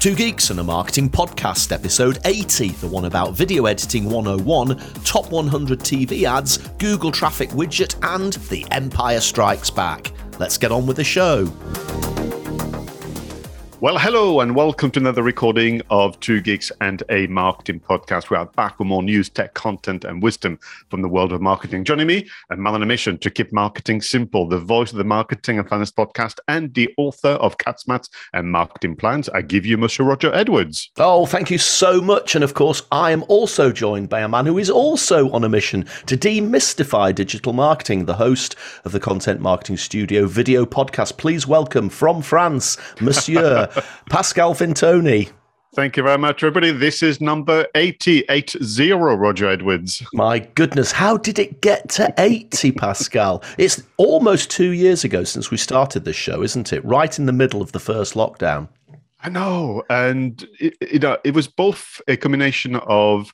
Two Geeks and a Marketing Podcast, episode 80, the one about video editing 101, top 100 TV ads, Google Traffic Widget, and The Empire Strikes Back. Let's get on with the show. Well, hello and welcome to another recording of Two Geeks and a Marketing Podcast. We are back with more news, tech content, and wisdom from the world of marketing. Joining me, a man on a mission to keep marketing simple, the voice of the Marketing and Finance Podcast, and the author of Cat's Mats and Marketing Plans. I give you Monsieur Roger Edwards. Oh, thank you so much. And of course, I am also joined by a man who is also on a mission to demystify digital marketing, the host of the Content Marketing Studio video podcast. Please welcome from France, Monsieur. Pascal Fintoni. Thank you very much, everybody. This is number 880, Roger Edwards. My goodness, how did it get to 80, Pascal? It's almost two years ago since we started this show, isn't it? Right in the middle of the first lockdown. I know. And, it, you know, it was both a combination of,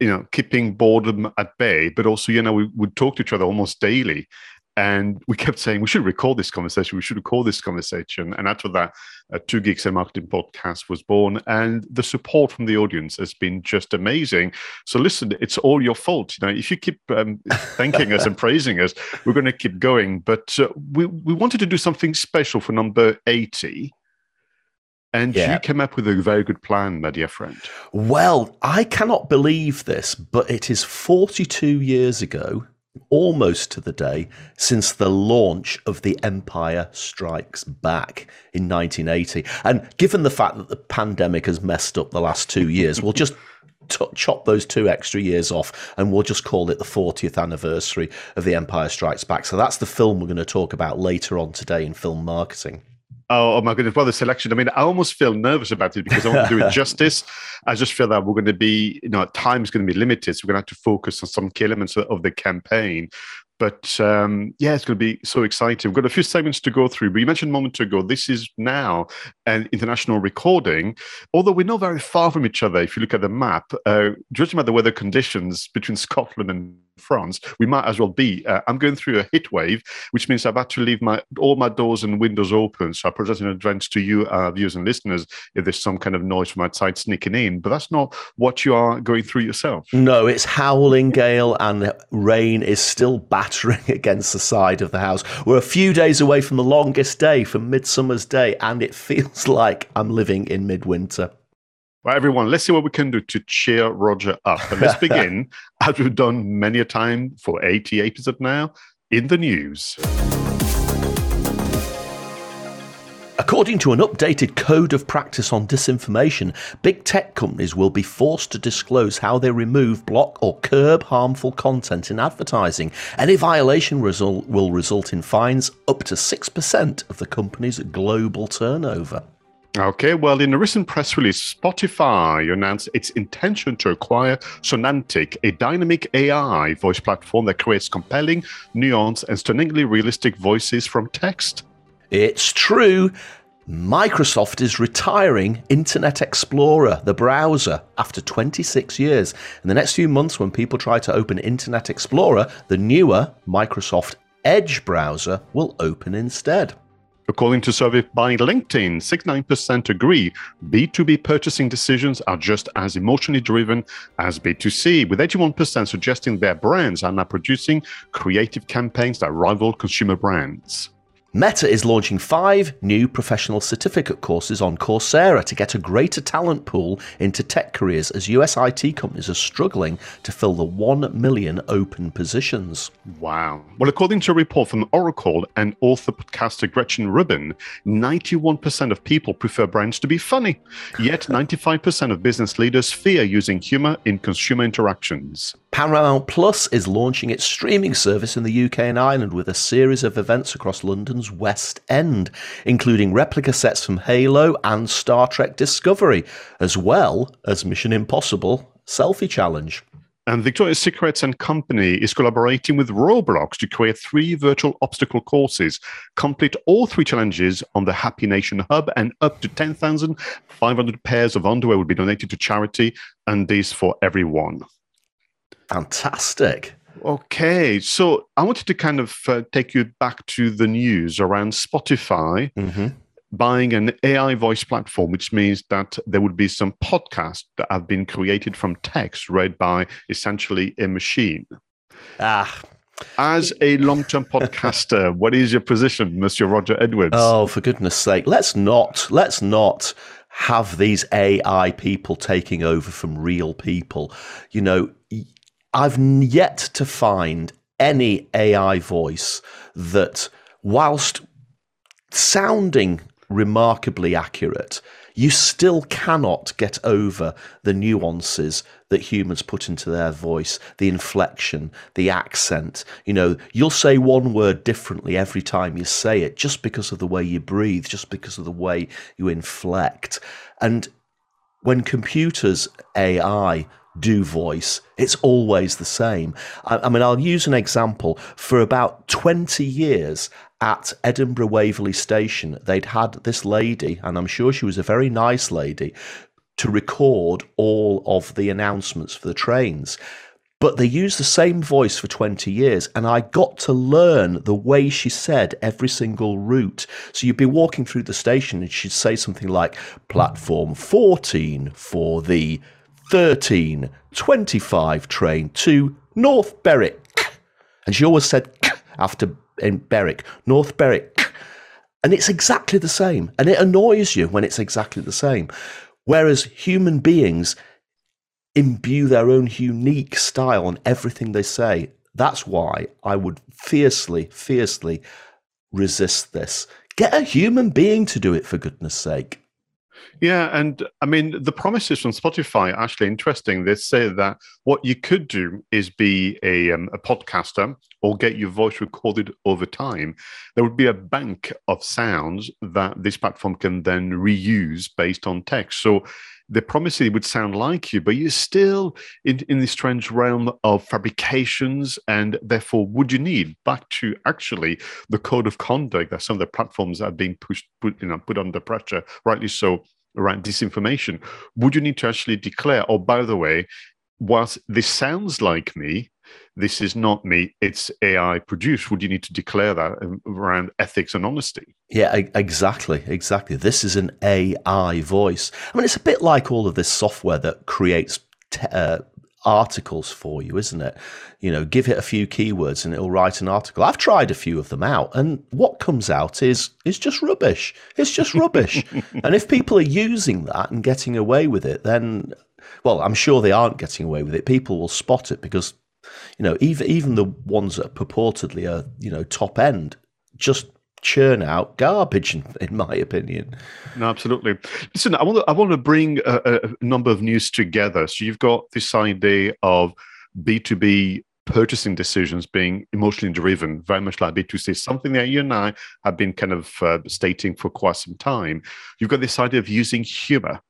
you know, keeping boredom at bay, but also, you know, we would talk to each other almost daily. And we kept saying, we should record this conversation. We should record this conversation. And after that, uh, Two Geeks and Marketing podcast was born. And the support from the audience has been just amazing. So listen, it's all your fault. You know, if you keep um, thanking us and praising us, we're going to keep going. But uh, we, we wanted to do something special for number 80. And yeah. you came up with a very good plan, my dear friend. Well, I cannot believe this, but it is 42 years ago almost to the day since the launch of The Empire Strikes Back in 1980. And given the fact that the pandemic has messed up the last two years, we'll just t- chop those two extra years off and we'll just call it the 40th anniversary of The Empire Strikes Back. So that's the film we're going to talk about later on today in film marketing. Oh, oh, my goodness! Well, the selection. I mean, I almost feel nervous about it because I want to do it justice. I just feel that we're going to be, you know, time is going to be limited, so we're going to have to focus on some key elements of the campaign. But um, yeah, it's going to be so exciting. We've got a few segments to go through. But you mentioned a moment ago, this is now an international recording. Although we're not very far from each other, if you look at the map, uh, judging by the weather conditions between Scotland and France, we might as well be. Uh, I'm going through a heat wave, which means I've had to leave my all my doors and windows open. So I apologize in advance to you, uh, viewers and listeners, if there's some kind of noise from outside sneaking in. But that's not what you are going through yourself. No, it's howling gale and rain is still battering against the side of the house. We're a few days away from the longest day, from Midsummer's Day, and it feels like I'm living in midwinter. Well, everyone, let's see what we can do to cheer Roger up. And let's begin, as we've done many a time for 80 episodes now, in the news. According to an updated code of practice on disinformation, big tech companies will be forced to disclose how they remove, block, or curb harmful content in advertising. Any violation result will result in fines up to 6% of the company's global turnover. Okay, well, in a recent press release, Spotify announced its intention to acquire Sonantic, a dynamic AI voice platform that creates compelling, nuanced, and stunningly realistic voices from text. It's true. Microsoft is retiring Internet Explorer, the browser, after 26 years. In the next few months, when people try to open Internet Explorer, the newer Microsoft Edge browser will open instead. According to survey by LinkedIn, 69% agree B2B purchasing decisions are just as emotionally driven as B2C, with 81% suggesting their brands are now producing creative campaigns that rival consumer brands. Meta is launching five new professional certificate courses on Coursera to get a greater talent pool into tech careers as US IT companies are struggling to fill the 1 million open positions. Wow. Well, according to a report from Oracle and author podcaster Gretchen Rubin, 91% of people prefer brands to be funny, yet 95% of business leaders fear using humor in consumer interactions. Paramount Plus is launching its streaming service in the UK and Ireland with a series of events across London's West End, including replica sets from Halo and Star Trek Discovery, as well as Mission Impossible Selfie Challenge. And Victoria's Secrets and Company is collaborating with Roblox to create three virtual obstacle courses. Complete all three challenges on the Happy Nation Hub, and up to 10,500 pairs of underwear will be donated to charity, and these for everyone. Fantastic. Okay, so I wanted to kind of uh, take you back to the news around Spotify. Mm-hmm. buying an AI voice platform, which means that there would be some podcasts that have been created from text read by essentially a machine. Ah, As a long term podcaster, what is your position, Monsieur Roger Edwards? Oh, for goodness sake, let's not let's not have these AI people taking over from real people. You know, I've yet to find any AI voice that, whilst sounding remarkably accurate, you still cannot get over the nuances that humans put into their voice, the inflection, the accent. You know, you'll say one word differently every time you say it just because of the way you breathe, just because of the way you inflect. And when computers, AI, do voice, it's always the same. I, I, mean, I'll use an example. For about 20 years at Edinburgh Waverley Station, they'd had this lady, and I'm sure she was a very nice lady, to record all of the announcements for the trains. But they used the same voice for 20 years, and I got to learn the way she said every single route. So you'd be walking through the station, and she'd say something like, Platform 14 for the 1325 train to North Berwick. And she always said after in Berwick, North Berwick. And it's exactly the same. And it annoys you when it's exactly the same. Whereas human beings imbue their own unique style on everything they say. That's why I would fiercely, fiercely resist this. Get a human being to do it, for goodness sake. Yeah, and I mean the promises from Spotify are actually interesting. They say that what you could do is be a, um, a podcaster or get your voice recorded over time. There would be a bank of sounds that this platform can then reuse based on text. So the promise it would sound like you, but you're still in, in this strange realm of fabrications, and therefore, would you need back to actually the code of conduct that some of the platforms are being pushed, put, you know, put under pressure, rightly so, around disinformation? Would you need to actually declare, oh, by the way, whilst this sounds like me, this is not me, it's AI produced. Would you need to declare that around ethics and honesty? Yeah, exactly, exactly. This is an AI voice. I mean, it's a bit like all of this software that creates t- uh, articles for you, isn't it? You know, give it a few keywords and it'll write an article. I've tried a few of them out, and what comes out is is just rubbish. It's just rubbish. and if people are using that and getting away with it, then well, I'm sure they aren't getting away with it. People will spot it because you know, even even the ones that purportedly are you know top end just churn out garbage, in, in my opinion. No, absolutely. Listen, I want to I want to bring a, a number of news together. So you've got this idea of B two B purchasing decisions being emotionally driven, very much like B2C, something that you and I have been kind of uh, stating for quite some time. You've got this idea of using humor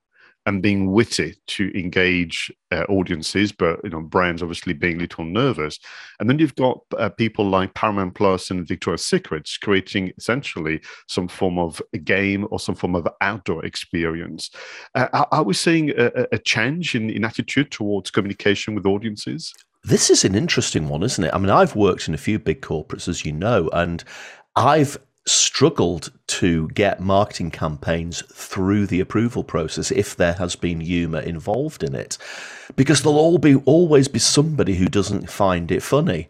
and being witty to engage uh, audiences, but you know brands obviously being a little nervous. And then you've got uh, people like Paramount Plus and Victoria's Secrets creating essentially some form of a game or some form of outdoor experience. Uh, are, are, we seeing a, a change in, in attitude towards communication with audiences? This is an interesting one, isn't it? I mean, I've worked in a few big corporates, as you know, and I've struggled to get marketing campaigns through the approval process if there has been humor involved in it. Because there'll all be always be somebody who doesn't find it funny.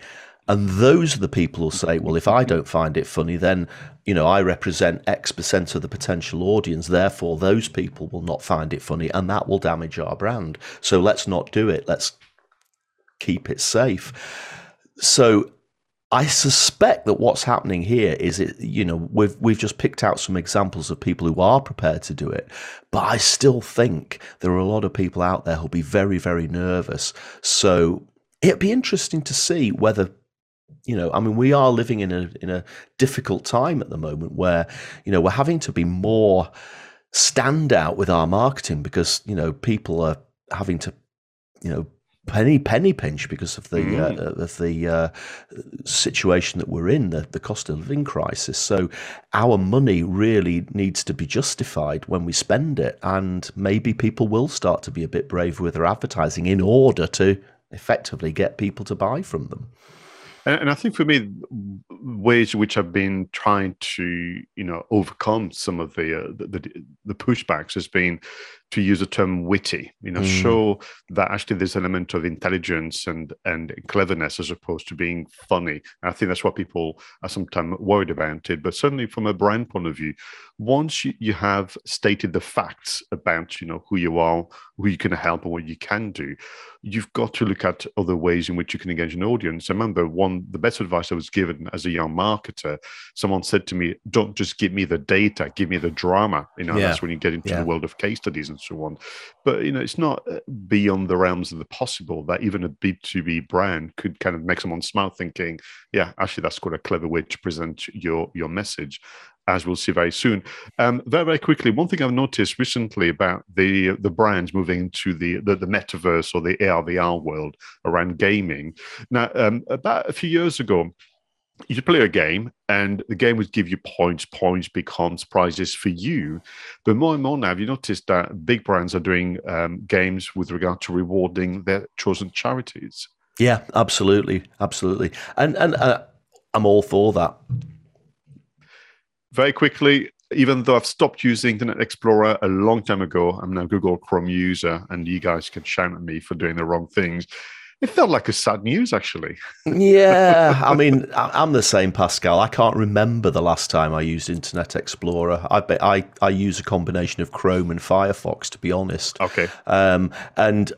And those are the people who say well if i don't find it funny then you know i represent x percent of the potential audience. Therefore those people will not find it funny and that will damage our brand. So let's not do it. Let's keep it safe. So I suspect that what's happening here is it, you know, we've we've just picked out some examples of people who are prepared to do it, but I still think there are a lot of people out there who'll be very, very nervous. So it'd be interesting to see whether you know, I mean, we are living in a in a difficult time at the moment where, you know, we're having to be more stand out with our marketing because, you know, people are having to, you know, penny penny pinch because of the mm. uh, of the uh, situation that we're in, the, the cost of living crisis. So our money really needs to be justified when we spend it, and maybe people will start to be a bit braver with their advertising in order to effectively get people to buy from them. And, and I think for me, ways which I've been trying to, you know, overcome some of the, uh, the, the the pushbacks has been to use the term witty, you know, mm. show that actually there's an element of intelligence and and cleverness as opposed to being funny. And I think that's what people are sometimes worried about it. But certainly from a brand point of view, once you, you have stated the facts about, you know, who you are, who you can help and what you can do, you've got to look at other ways in which you can engage an audience. I remember one the best advice I was given as a young marketer, someone said to me, Don't just give me the data, give me the drama. You know, yeah. that's when you get into yeah. the world of case studies and so on. But you know, it's not uh, beyond the realms of the possible that even a B2B brand could kind of make someone smile thinking, yeah, actually that's quite a clever way to present your your message as we'll see very soon. Um, very, very quickly, one thing I've noticed recently about the the brands moving into the, the, the metaverse or the AR VR world around gaming. Now, um, about a few years ago, you could play a game and the game would give you points points becomes prizes for you but more and more now have you noticed that big brands are doing um, games with regard to rewarding their chosen charities yeah absolutely absolutely and and uh, i'm all for that very quickly even though I've stopped using Internet Explorer a long time ago, I'm now a Google Chrome user, and you guys can shout at me for doing the wrong things. It felt like a sad news, actually. yeah, I mean, I'm the same, Pascal. I can't remember the last time I used Internet Explorer. I I, I use a combination of Chrome and Firefox, to be honest. Okay. Um, and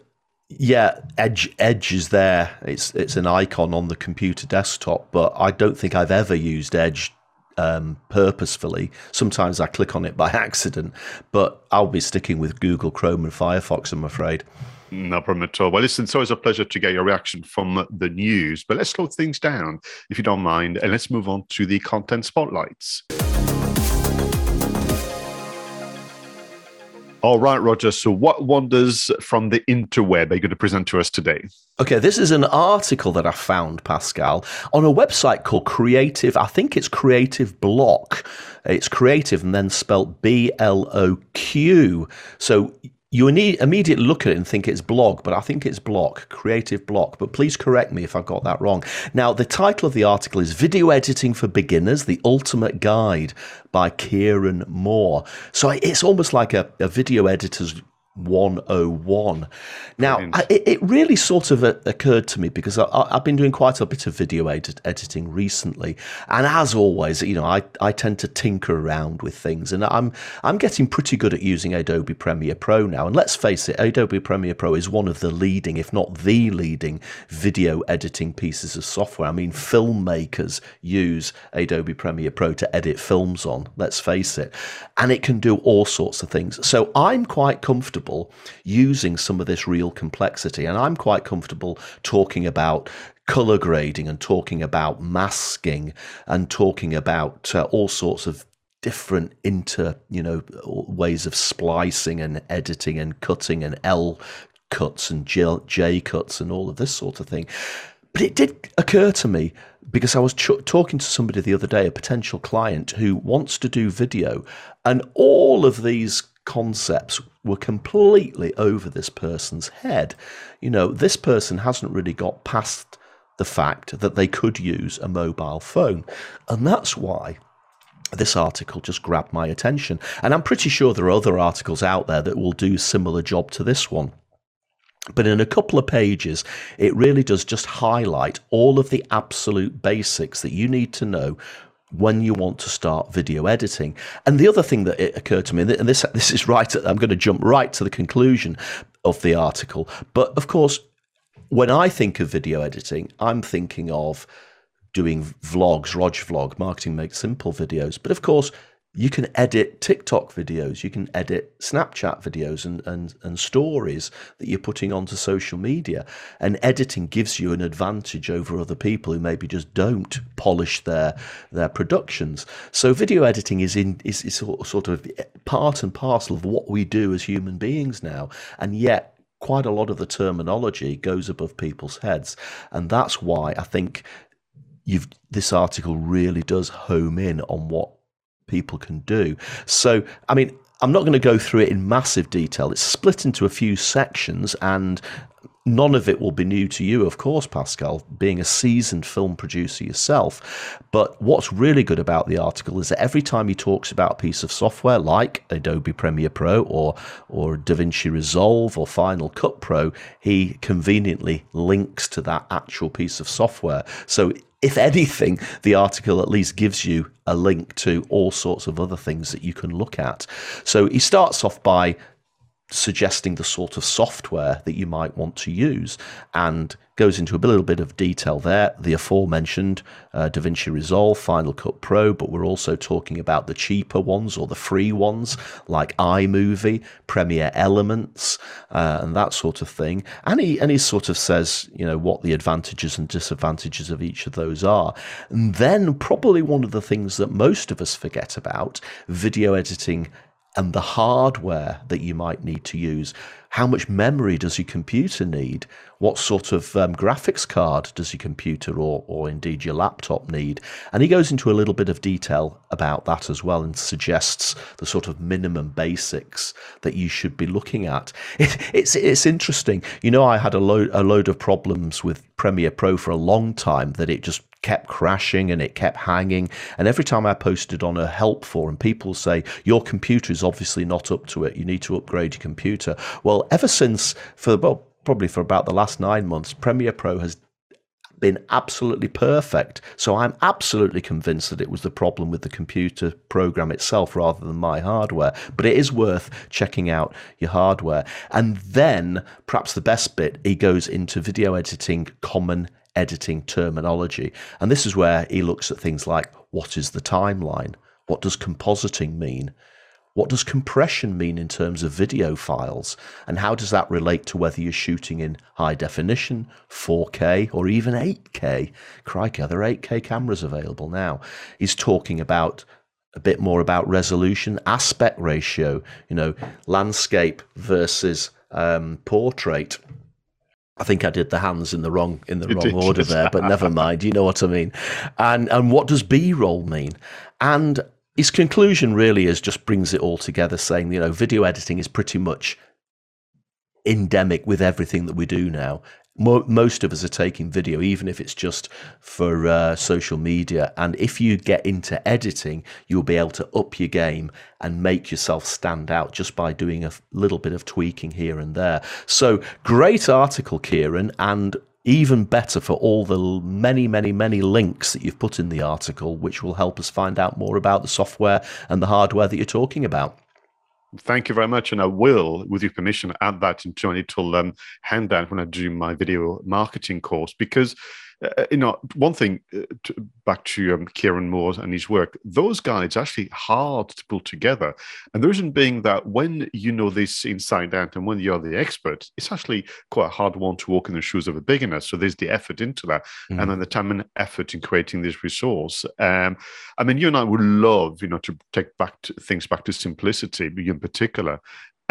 yeah, Edge Edge is there. It's it's an icon on the computer desktop, but I don't think I've ever used Edge um, purposefully. Sometimes I click on it by accident, but I'll be sticking with Google Chrome and Firefox. I'm afraid. No problem at all. Well, listen, it's always a pleasure to get your reaction from the news, but let's slow things down, if you don't mind, and let's move on to the content spotlights. All right, Roger. So, what wonders from the interweb are you going to present to us today? Okay, this is an article that I found, Pascal, on a website called Creative. I think it's Creative Block. It's creative and then spelt B L O Q. So, you immediately look at it and think it's blog, but I think it's block, creative block. But please correct me if I've got that wrong. Now, the title of the article is Video Editing for Beginners The Ultimate Guide by Kieran Moore. So it's almost like a, a video editor's 101. Now, I, it really sort of uh, occurred to me because I, have been doing quite a bit of video edit, editing recently, and as always, you know, I, I tend to tinker around with things, and I'm I'm getting pretty good at using Adobe Premiere Pro now. And let's face it, Adobe Premiere Pro is one of the leading, if not the leading, video editing pieces of software. I mean, filmmakers use Adobe Premiere Pro to edit films on. Let's face it, and it can do all sorts of things. So I'm quite comfortable comfortable using some of this real complexity. And I'm quite comfortable talking about color grading and talking about masking and talking about uh, all sorts of different inter you know ways of splicing and editing and cutting and L cuts and J, J cuts and all of this sort of thing. But it did occur to me because I was ch- talking to somebody the other day, a potential client who wants to do video, and all of these concepts were completely over this person's head. You know, this person hasn't really got past the fact that they could use a mobile phone. And that's why this article just grabbed my attention. And I'm pretty sure there are other articles out there that will do similar job to this one. But in a couple of pages, it really does just highlight all of the absolute basics that you need to know when you want to start video editing. And the other thing that it occurred to me, and this this is right, I'm going to jump right to the conclusion of the article. But of course, when I think of video editing, I'm thinking of doing vlogs, Rog vlog, marketing makes simple videos. But of course, you can edit TikTok videos, you can edit Snapchat videos and, and, and stories that you're putting onto social media. And editing gives you an advantage over other people who maybe just don't polish their their productions. So video editing is in is, is sort of part and parcel of what we do as human beings now. And yet quite a lot of the terminology goes above people's heads. And that's why I think you've this article really does home in on what people can do. So, I mean, I'm not going to go through it in massive detail. It's split into a few sections, and none of it will be new to you, of course, Pascal, being a seasoned film producer yourself. But what's really good about the article is that every time he talks about a piece of software like Adobe Premiere Pro or or DaVinci Resolve or Final Cut Pro, he conveniently links to that actual piece of software. So if anything, the article at least gives you a link to all sorts of other things that you can look at. So he starts off by suggesting the sort of software that you might want to use and goes into a little bit of detail there. The aforementioned uh, DaVinci Resolve, Final Cut Pro, but we're also talking about the cheaper ones or the free ones like iMovie, Premiere Elements, uh, and that sort of thing. And he, and he sort of says, you know, what the advantages and disadvantages of each of those are. And then, probably one of the things that most of us forget about video editing and the hardware that you might need to use. How much memory does your computer need? What sort of um, graphics card does your computer or, or indeed your laptop need? And he goes into a little bit of detail about that as well and suggests the sort of minimum basics that you should be looking at. It, it's, it's interesting. You know, I had a load, a load of problems with Premiere Pro for a long time that it just kept crashing and it kept hanging. And every time I posted on a help forum, people say, Your computer is obviously not up to it. You need to upgrade your computer. Well, ever since, for well, probably for about the last nine months, Premiere Pro has been absolutely perfect. So I'm absolutely convinced that it was the problem with the computer program itself rather than my hardware. But it is worth checking out your hardware. And then, perhaps the best bit, he goes into video editing common editing terminology. And this is where he looks at things like what is the timeline? What does compositing mean? What does compression mean in terms of video files? And how does that relate to whether you're shooting in high definition, 4K, or even 8K? Crikey, are there 8K cameras available now? He's talking about a bit more about resolution, aspect ratio, you know, landscape versus um, portrait I think I did the hands in the wrong in the wrong order there, but never mind. You know what I mean. And and what does B roll mean? And his conclusion really is just brings it all together, saying you know video editing is pretty much endemic with everything that we do now mo- most of us are taking video, even if it's just for uh, social media. And if you get into editing, you'll be able to up your game and make yourself stand out just by doing a little bit of tweaking here and there. So, great article, Kieran, and even better for all the many, many, many links that you've put in the article, which will help us find out more about the software and the hardware that you're talking about. Thank you very much. And I will, with your permission, add that into my little um, handout when I do my video marketing course because uh, you know, one thing uh, to, back to um, Kieran Moore and his work, those guides are actually hard to pull together. And the reason being that when you know this inside out and when you're the expert, it's actually quite a hard one to walk in the shoes of a beginner. So there's the effort into that mm-hmm. and then the time and effort in creating this resource. Um, I mean, you and I would love, you know, to take back to, things back to simplicity, in particular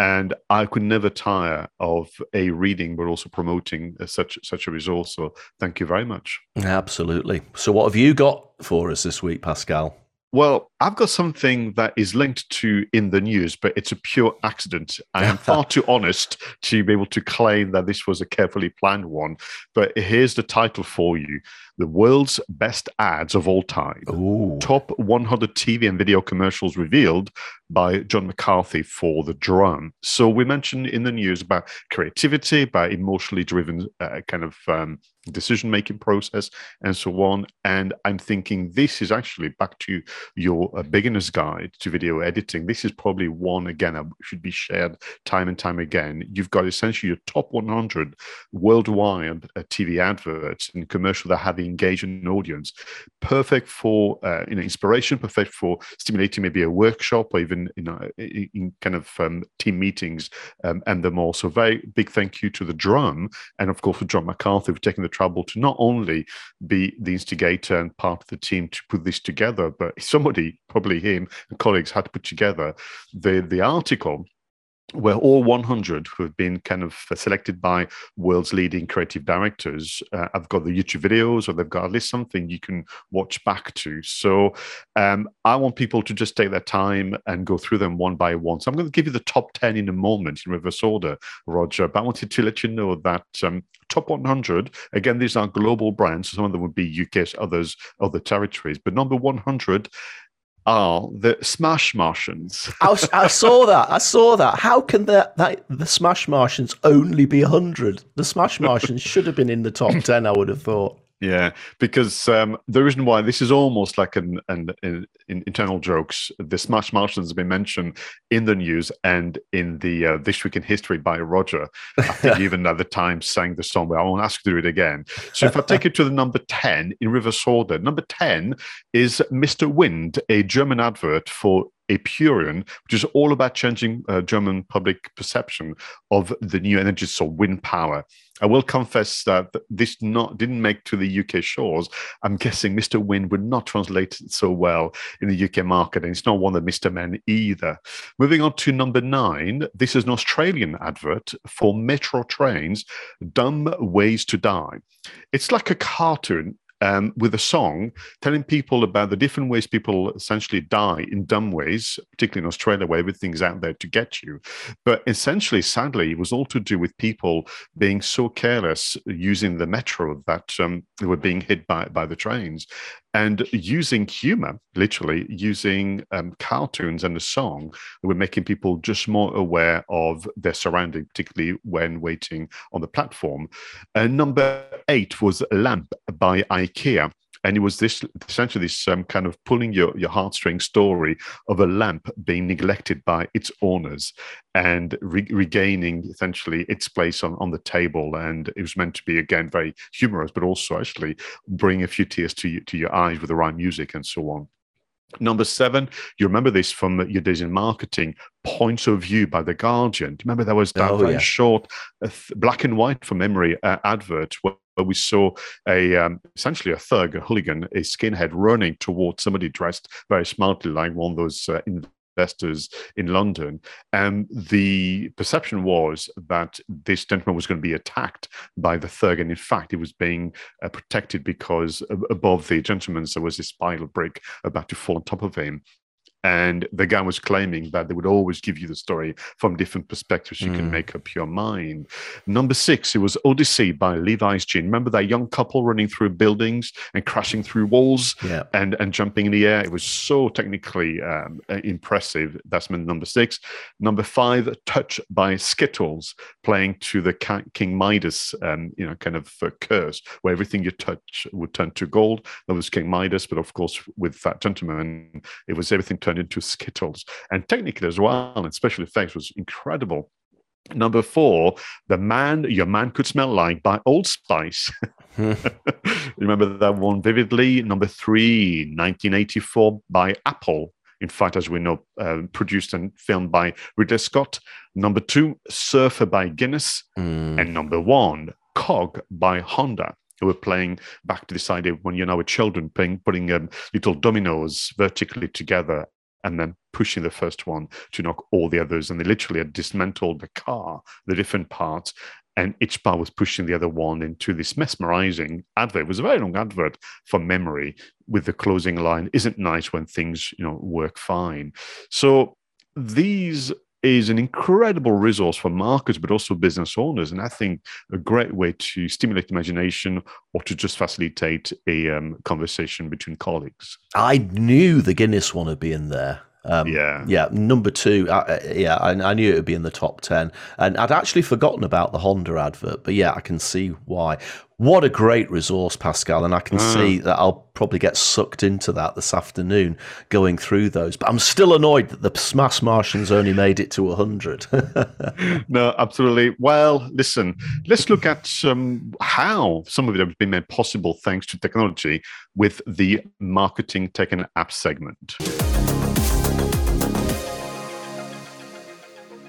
and I could never tire of a reading, but also promoting uh, such such a resource. So thank you very much. Absolutely. So what have you got for us this week, Pascal? Well, I've got something that is linked to in the news, but it's a pure accident. I am far too honest to be able to claim that this was a carefully planned one. But here's the title for you The World's Best Ads of All Time. Ooh. Top 100 TV and video commercials revealed by John McCarthy for The Drum. So we mentioned in the news about creativity, about emotionally driven uh, kind of um, decision making process, and so on. And I'm thinking this is actually back to your a beginner's guide to video editing. This is probably one again that should be shared time and time again. You've got essentially your top 100 worldwide uh, TV adverts and commercial that have engaged an audience, perfect for uh, you know inspiration, perfect for stimulating maybe a workshop or even you know in kind of um, team meetings um, and them all. So very big thank you to the drum and of course for John McCarthy for taking the trouble to not only be the instigator and part of the team to put this together, but somebody, probably him and colleagues, had to put together the, the article where all 100 who have been kind of selected by world's leading creative directors uh, have got the YouTube videos or they've got at least something you can watch back to. So um, I want people to just take their time and go through them one by one. So I'm going to give you the top 10 in a moment in reverse order, Roger. But I wanted to let you know that um, top 100, again, these are global brands. So some of them would be UK, others, other territories. But number 100 are the Smash Martians. I, I, saw that. I saw that. How can the, that, the Smash Martians only be 100? The Smash Martians should have been in the top 10, I would have thought. Yeah, because um, the reason why this is almost like an, an, an, an, internal jokes. The Smash Martians have been mentioned in the news and in the uh, This Week in History by Roger. I think even at the time sang the song, but I won't ask you to do it again. So if I take it to the number 10 in reverse order, number 10 is Mr. Wind, a German advert for Epurion, which is all about changing uh, German public perception of the new energy so wind power. I will confess that this not didn't make to the UK shores. I'm guessing Mr. Wind would not translate so well in the UK market, and it's not one of Mr. Men either. Moving on to number nine, this is an Australian advert for metro trains, Dumb Ways to Die. It's like a cartoon um, with a song telling people about the different ways people essentially die in dumb ways, particularly in Australia, where everything's out there to get you. But essentially, sadly, it was all to do with people being so careless using the metro that um, they were being hit by, by the trains and using humor, literally using um, cartoons and a song, we're making people just more aware of their surrounding, particularly when waiting on the platform. And number eight was Lamp by IKEA and it was this essentially this um, kind of pulling your your heartstring story of a lamp being neglected by its owners and re- regaining essentially its place on, on the table. And it was meant to be again very humorous but also actually bring a few tears to you, to your eyes with the right music and so on Number seven, you remember this from your days in marketing, Point of View by The Guardian. Do you remember there was that oh, very yeah. short, uh, black and white from memory uh, advert where we saw a um, essentially a thug, a hooligan, a skinhead running towards somebody dressed very smartly like one of those uh, investors in London. And the perception was that this gentleman was going to be attacked by the thug. And in fact, he was being uh, protected because above the gentleman, there was this of brick about to fall on top of him and the guy was claiming that they would always give you the story from different perspectives you mm. can make up your mind. Number six it was odyssey by levi's jean remember that young couple running through buildings and crashing through walls yeah. and and jumping in the air? It was so technically um, uh, impressive. That's number six. Number five touch by skittles playing to the king midas um, you know kind of curse where everything you touch would turn to gold. That was king midas but of course with that gentleman it was everything turned turned into Skittles. And technically as well, and special effects was incredible. Number four, The Man Your Man Could Smell Like by Old Spice. Remember that one vividly. Number three, 1984 by Apple. In fact, as we know, uh, produced and filmed by Ridley Scott. Number two, Surfer by Guinness. Mm. And number one, Cog by Honda who were playing back to this idea when you're now with children playing, putting um, little dominoes vertically together and then pushing the first one to knock all the others. And they literally had dismantled the car, the different parts, and each part was pushing the other one into this mesmerizing advert. It was a very long advert for memory with the closing line, isn't nice when things, you know, work fine. So these is an incredible resource for marketers, but also business owners. And I think a great way to stimulate imagination or to just facilitate a um, conversation between colleagues. I knew the Guinness one would be in there. Um, yeah, yeah. Number two, uh, yeah, I, I, knew it would be in the top ten, and I'd actually forgotten about the Honda advert, but yeah, I can see why. What a great resource, Pascal, and I can mm. see that I'll probably get sucked into that this afternoon, going through those. But I'm still annoyed that the Smash Martians only made it to hundred. no, absolutely. Well, listen, let's look at um, how some of it has been made possible thanks to technology with the marketing tech and app segment.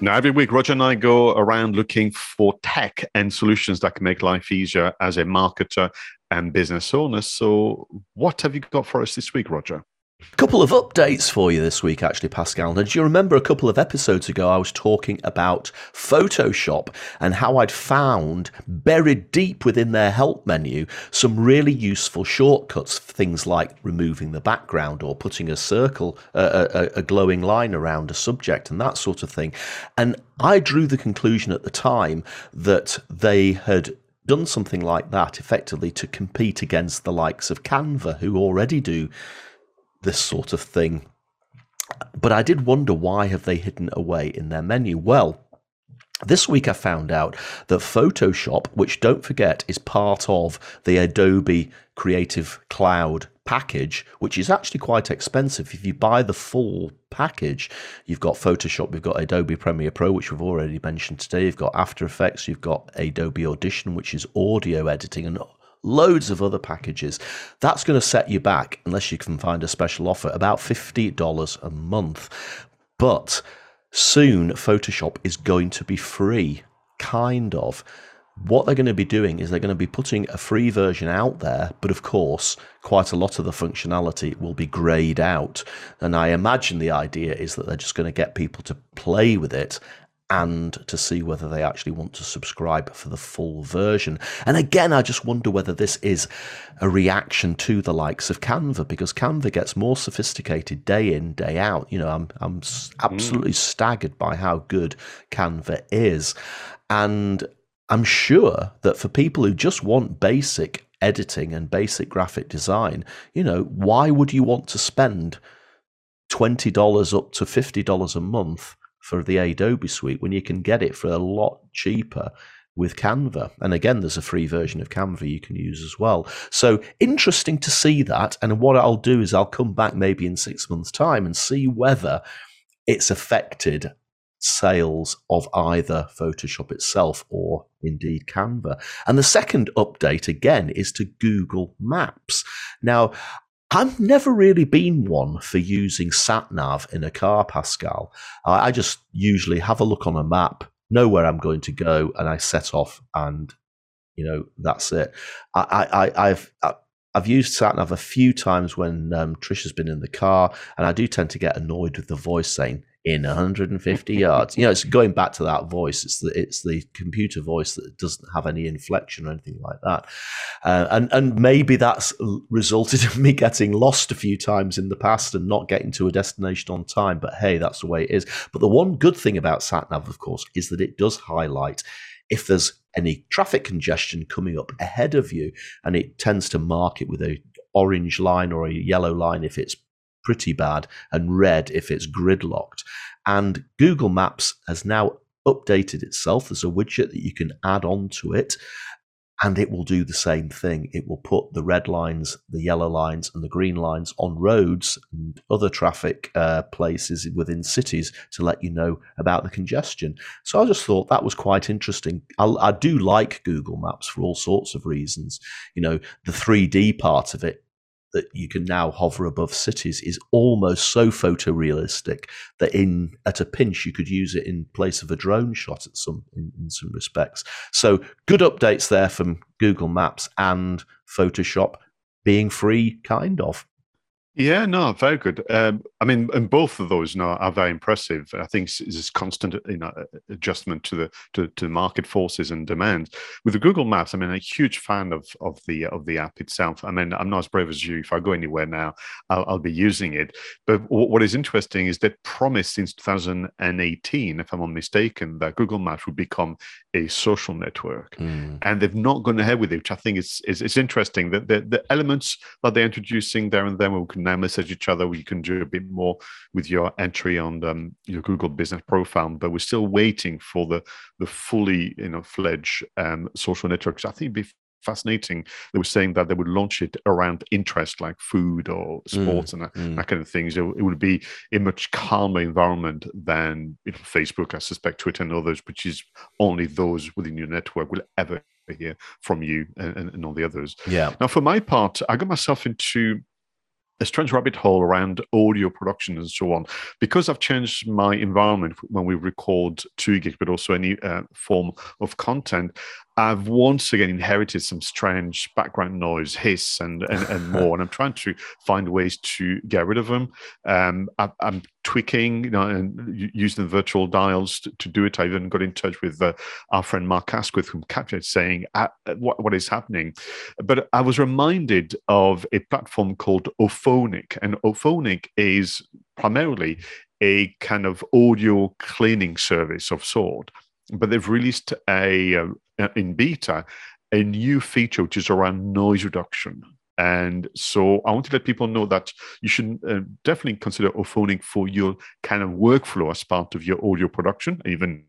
Now, every week, Roger and I go around looking for tech and solutions that can make life easier as a marketer and business owner. So, what have you got for us this week, Roger? A couple of updates for you this week, actually, Pascal. Now, do you remember a couple of episodes ago I was talking about Photoshop and how I'd found buried deep within their help menu some really useful shortcuts, things like removing the background or putting a circle, a, a, a glowing line around a subject and that sort of thing. And I drew the conclusion at the time that they had done something like that effectively to compete against the likes of Canva, who already do this sort of thing. But I did wonder why have they hidden away in their menu? Well, this week I found out that Photoshop, which don't forget is part of the Adobe Creative Cloud package, which is actually quite expensive. If you buy the full package, you've got Photoshop, you've got Adobe Premiere Pro, which we've already mentioned today, you've got After Effects, you've got Adobe Audition, which is audio editing, and loads of other packages. That's going to set you back, unless you can find a special offer, about $50 a month. But soon, Photoshop is going to be free, kind of. What they're going to be doing is they're going to be putting a free version out there, but of course, quite a lot of the functionality will be grayed out. And I imagine the idea is that they're just going to get people to play with it and to see whether they actually want to subscribe for the full version. And again, I just wonder whether this is a reaction to the likes of Canva because Canva gets more sophisticated day in, day out. You know, I'm I'm absolutely mm. staggered by how good Canva is. And I'm sure that for people who just want basic editing and basic graphic design, you know, why would you want to spend $20 up to $50 a month for the Adobe suite when you can get it for a lot cheaper with Canva. And again, there's a free version of Canva you can use as well. So interesting to see that. And what I'll do is I'll come back maybe in six months' time and see whether it's affected sales of either Photoshop itself or indeed Canva. And the second update again is to Google Maps. Now, I've never really been one for using sat nav in a car, Pascal. I, I just usually have a look on a map, know where I'm going to go, and I set off, and you know that's it. I, I, I've I've used sat nav a few times when um, Trish has been in the car, and I do tend to get annoyed with the voice saying in 150 yards. You know, it's going back to that voice. It's the it's the computer voice that doesn't have any inflection or anything like that. Uh, and and maybe that's resulted in me getting lost a few times in the past and not getting to a destination on time. But hey, that's the way it is. But the one good thing about SatNav, of course, is that it does highlight if there's any traffic congestion coming up ahead of you, and it tends to mark it with a orange line or a yellow line if it's pretty bad, and red if it's gridlocked. And Google Maps has now updated itself. There's a widget that you can add on to it, and it will do the same thing. It will put the red lines, the yellow lines, and the green lines on roads and other traffic uh, places within cities to let you know about the congestion. So I just thought that was quite interesting. I, I do like Google Maps for all sorts of reasons. You know, the 3D part of it that you can now hover above cities is almost so photorealistic that in at a pinch you could use it in place of a drone shot at some in, in some respects. So good updates there from Google Maps and Photoshop being free, kind of. Yeah, no, very good. Um, I mean, and both of those know, are very impressive. I think it's this constant, you know, adjustment to the to, to market forces and demands. With the Google Maps, I mean, I'm a huge fan of of the of the app itself. I mean, I'm not as brave as you. If I go anywhere now, I'll, I'll be using it. But what is interesting is that promised since 2018, if I'm not mistaken, that Google Maps would become a social network, mm. and they've not gone ahead with it, which I think is is, is interesting. That the, the elements that they're introducing there and then can now message each other. We can do a bit more with your entry on um, your Google Business Profile, but we're still waiting for the the fully you know fledged um, social networks. I think it'd be fascinating. They were saying that they would launch it around interest like food or mm, sports mm, and that, mm. that, kind of things. It, it, would be a much calmer environment than you know, Facebook, I suspect, Twitter and others, which is only those within your network will ever hear from you and, and, and all the others. Yeah. Now, for my part, I got myself into strange rabbit hole around audio production and so on. Because I've changed my environment when we record Two Geeks, but also any uh, form of content, I've once again inherited some strange background noise, hiss, and and, and more, and I'm trying to find ways to get rid of them. Um, I, am tweaking, you know, and using the virtual dials to, to, do it. I even got in touch with uh, our friend Mark Asquith from Capture, saying uh, what what is happening. But I was reminded of a platform called Auphonic, and Auphonic is primarily a kind of audio cleaning service of sort but they've released a uh, in beta a new feature which is around noise reduction. And so I want to let people know that you should uh, definitely consider Auphonic for your kind of workflow as part of your audio production, even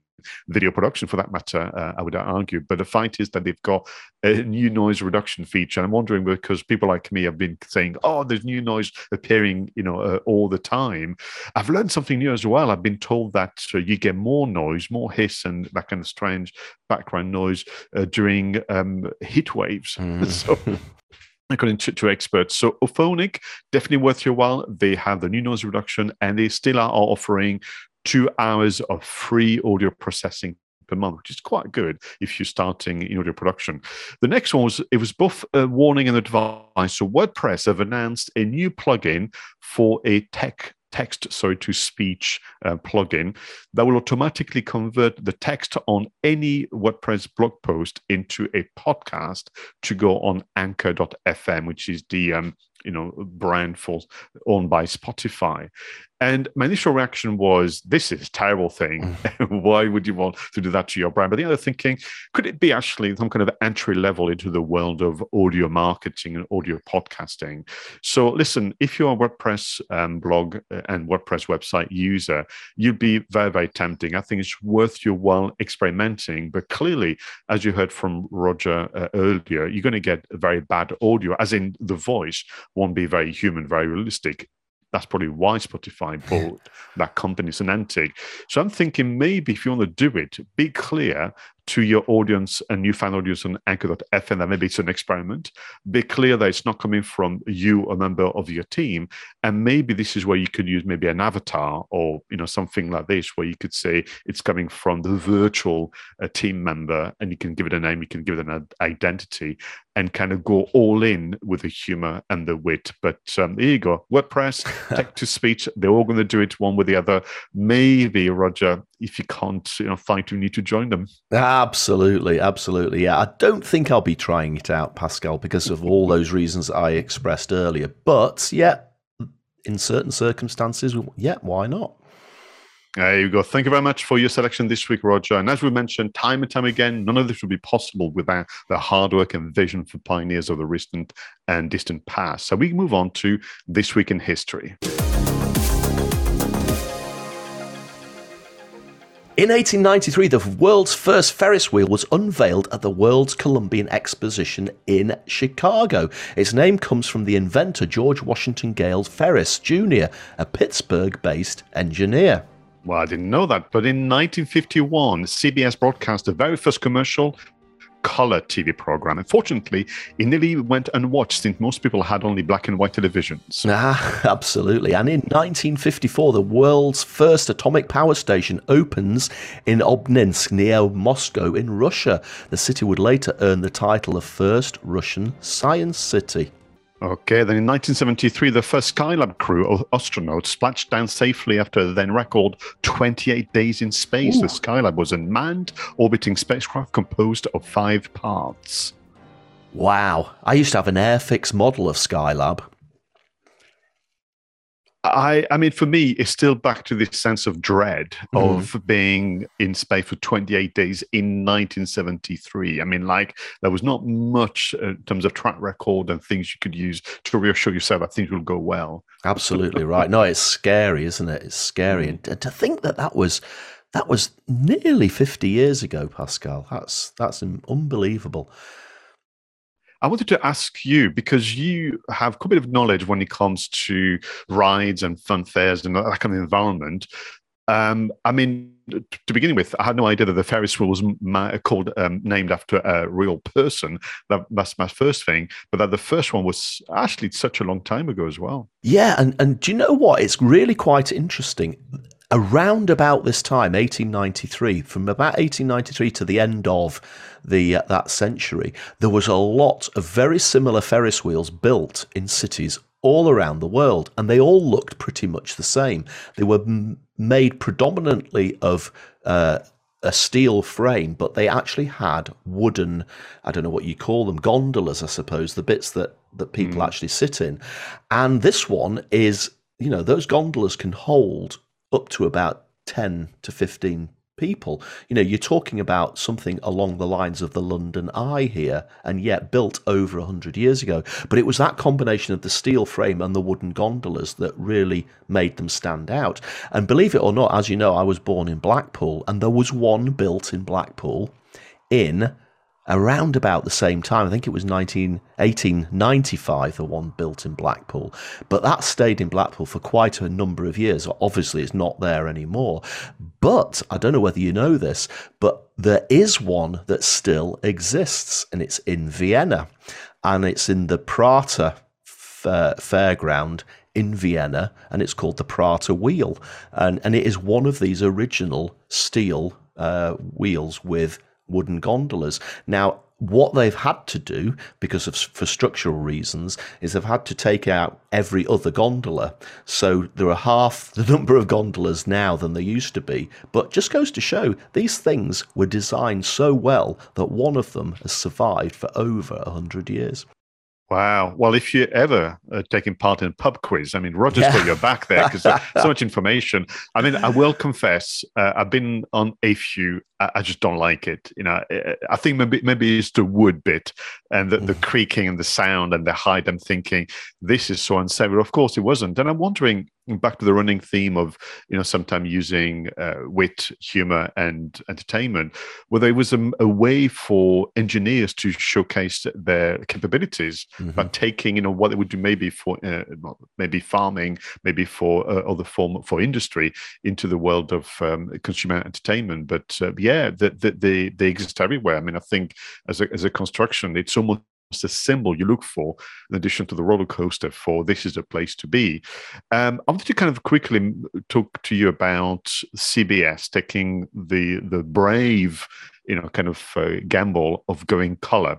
video production for that matter, uh, I would argue. But the fact is that they've got a new noise reduction feature. I'm wondering because people like me have been saying, "Oh, there's new noise appearing," you know, uh, all the time. I've learned something new as well. I've been told that uh, you get more noise, more hiss, and that kind of strange background noise uh, during um, heat waves. Mm. so according to, to, experts. So Auphonic, definitely worth your while. They have the new noise reduction and they still are offering two hours of free audio processing per month, which is quite good if you're starting in audio production. The next one was it was both a warning and advice. So WordPress have announced a new plugin for a tech text sorry to speech uh, plugin that will automatically convert the text on any WordPress blog post into a podcast to go on anchor.fm which is the um, you know brand for owned by Spotify. And my initial reaction was, "This is a terrible thing. Mm. Why would you want to do that to your brand?" But the other thinking, could it be actually some kind of entry level into the world of audio marketing and audio podcasting? So, listen, if you're a WordPress um, blog uh, and WordPress website user, you'd be very, very tempting. I think it's worth your while experimenting. But clearly, as you heard from Roger uh, earlier, you're going to get very bad audio, as in the voice won't be very human, very realistic. That's probably why Spotify bought that company, Sonantic. So I'm thinking maybe if you want to do it, be clear to your audience and new fan audience on anchor.fm that maybe it's an experiment. Be clear that it's not coming from you, a member of your team. And maybe this is where you could use maybe an avatar or you know something like this, where you could say it's coming from the virtual uh, team member and you can give it a name, you can give it an identity and kind of go all in with the humor and the wit. But um, there you go. WordPress, text to speech, they're all going to do it one with the other. Maybe, Roger, if you can't you know, find you need to join them. Absolutely, absolutely. Yeah, I don't think I'll be trying it out, Pascal, because of all those reasons I expressed earlier. But yeah, in certain circumstances, yeah, why not? There you go. Thank you very much for your selection this week, Roger. And as we mentioned time and time again, none of this would be possible without the hard work and vision for pioneers of the recent and distant past. So we move on to This Week in History. In 1893, the world's first Ferris wheel was unveiled at the World's Columbian Exposition in Chicago. Its name comes from the inventor George Washington Gale Ferris Jr., a Pittsburgh based engineer. Well, I didn't know that, but in 1951, CBS broadcast the very first commercial color TV program. Unfortunately, it nearly went unwatched since most people had only black and white televisions. Ah, absolutely. And in 1954, the world's first atomic power station opens in Obninsk near Moscow in Russia. The city would later earn the title of first Russian science city. Okay, then in 1973, the first Skylab crew of astronauts splashed down safely after a then record 28 days in space. Ooh. The Skylab was a manned orbiting spacecraft composed of five parts. Wow. I used to have an Airfix model of Skylab. I, I mean, for me, it's still back to this sense of dread mm. of being in space for 28 days in 1973. I mean, like, there was not much uh, in terms of track record and things you could use to reassure yourself that things will go well. Absolutely right. No, it's scary, isn't it? It's scary. Mm. And to think that that was that was nearly 50 years ago, Pascal. That's that's unbelievable. I wanted to ask you because you have quite a bit of knowledge when it comes to rides and fun fairs and that kind of environment. Um, I mean, to begin with, I had no idea that the Ferris wheel was ma- called um, named after a real person. That, that's my first thing. But that the first one was actually such a long time ago as well. Yeah, and and do you know what? It's really quite interesting. Around about this time, 1893, from about 1893 to the end of the uh, that century, there was a lot of very similar Ferris wheels built in cities all around the world, and they all looked pretty much the same. They were m- made predominantly of uh, a steel frame, but they actually had wooden, I don't know what you call them, gondolas, I suppose, the bits that, that people mm. actually sit in. And this one is, you know, those gondolas can hold up to about 10 to 15 people. You know, you're talking about something along the lines of the London Eye here, and yet built over 100 years ago. But it was that combination of the steel frame and the wooden gondolas that really made them stand out. And believe it or not, as you know, I was born in Blackpool, and there was one built in Blackpool in around about the same time. I think it was 19, 1895, the one built in Blackpool. But that stayed in Blackpool for quite a number of years. Obviously, it's not there anymore. But I don't know whether you know this, but there is one that still exists, and it's in Vienna. And it's in the Prater Fairground in Vienna, and it's called the Prater Wheel. And, and it is one of these original steel uh, wheels with wooden gondolas. Now, what they've had to do, because of for structural reasons, is they've had to take out every other gondola. So there are half the number of gondolas now than there used to be. But just goes to show these things were designed so well that one of them has survived for over a hundred years. Wow. Well, if you're ever uh, taking part in a pub quiz, I mean, Roger's yeah. got your back there because so much information. I mean, I will confess, uh, I've been on a few. I, I, just don't like it. You know, I think maybe maybe it's the wood bit and the, mm. the creaking and the sound and the height. I'm thinking this is so unsavory. Of course, it wasn't. And I'm wondering back to the running theme of you know sometimes using uh, wit humor and entertainment where there was a, a, way for engineers to showcase their capabilities mm-hmm. by taking you know what they would do maybe for uh, maybe farming maybe for uh, other form for industry into the world of um, consumer entertainment but uh, yeah the, the, they, they exist everywhere. I mean i think as a, as a construction it's almost a symbol you look for in addition to the roller coaster for this is a place to be. Um, i wanted to kind of quickly talk to you about cbs taking the the brave you know kind of uh, gamble of going color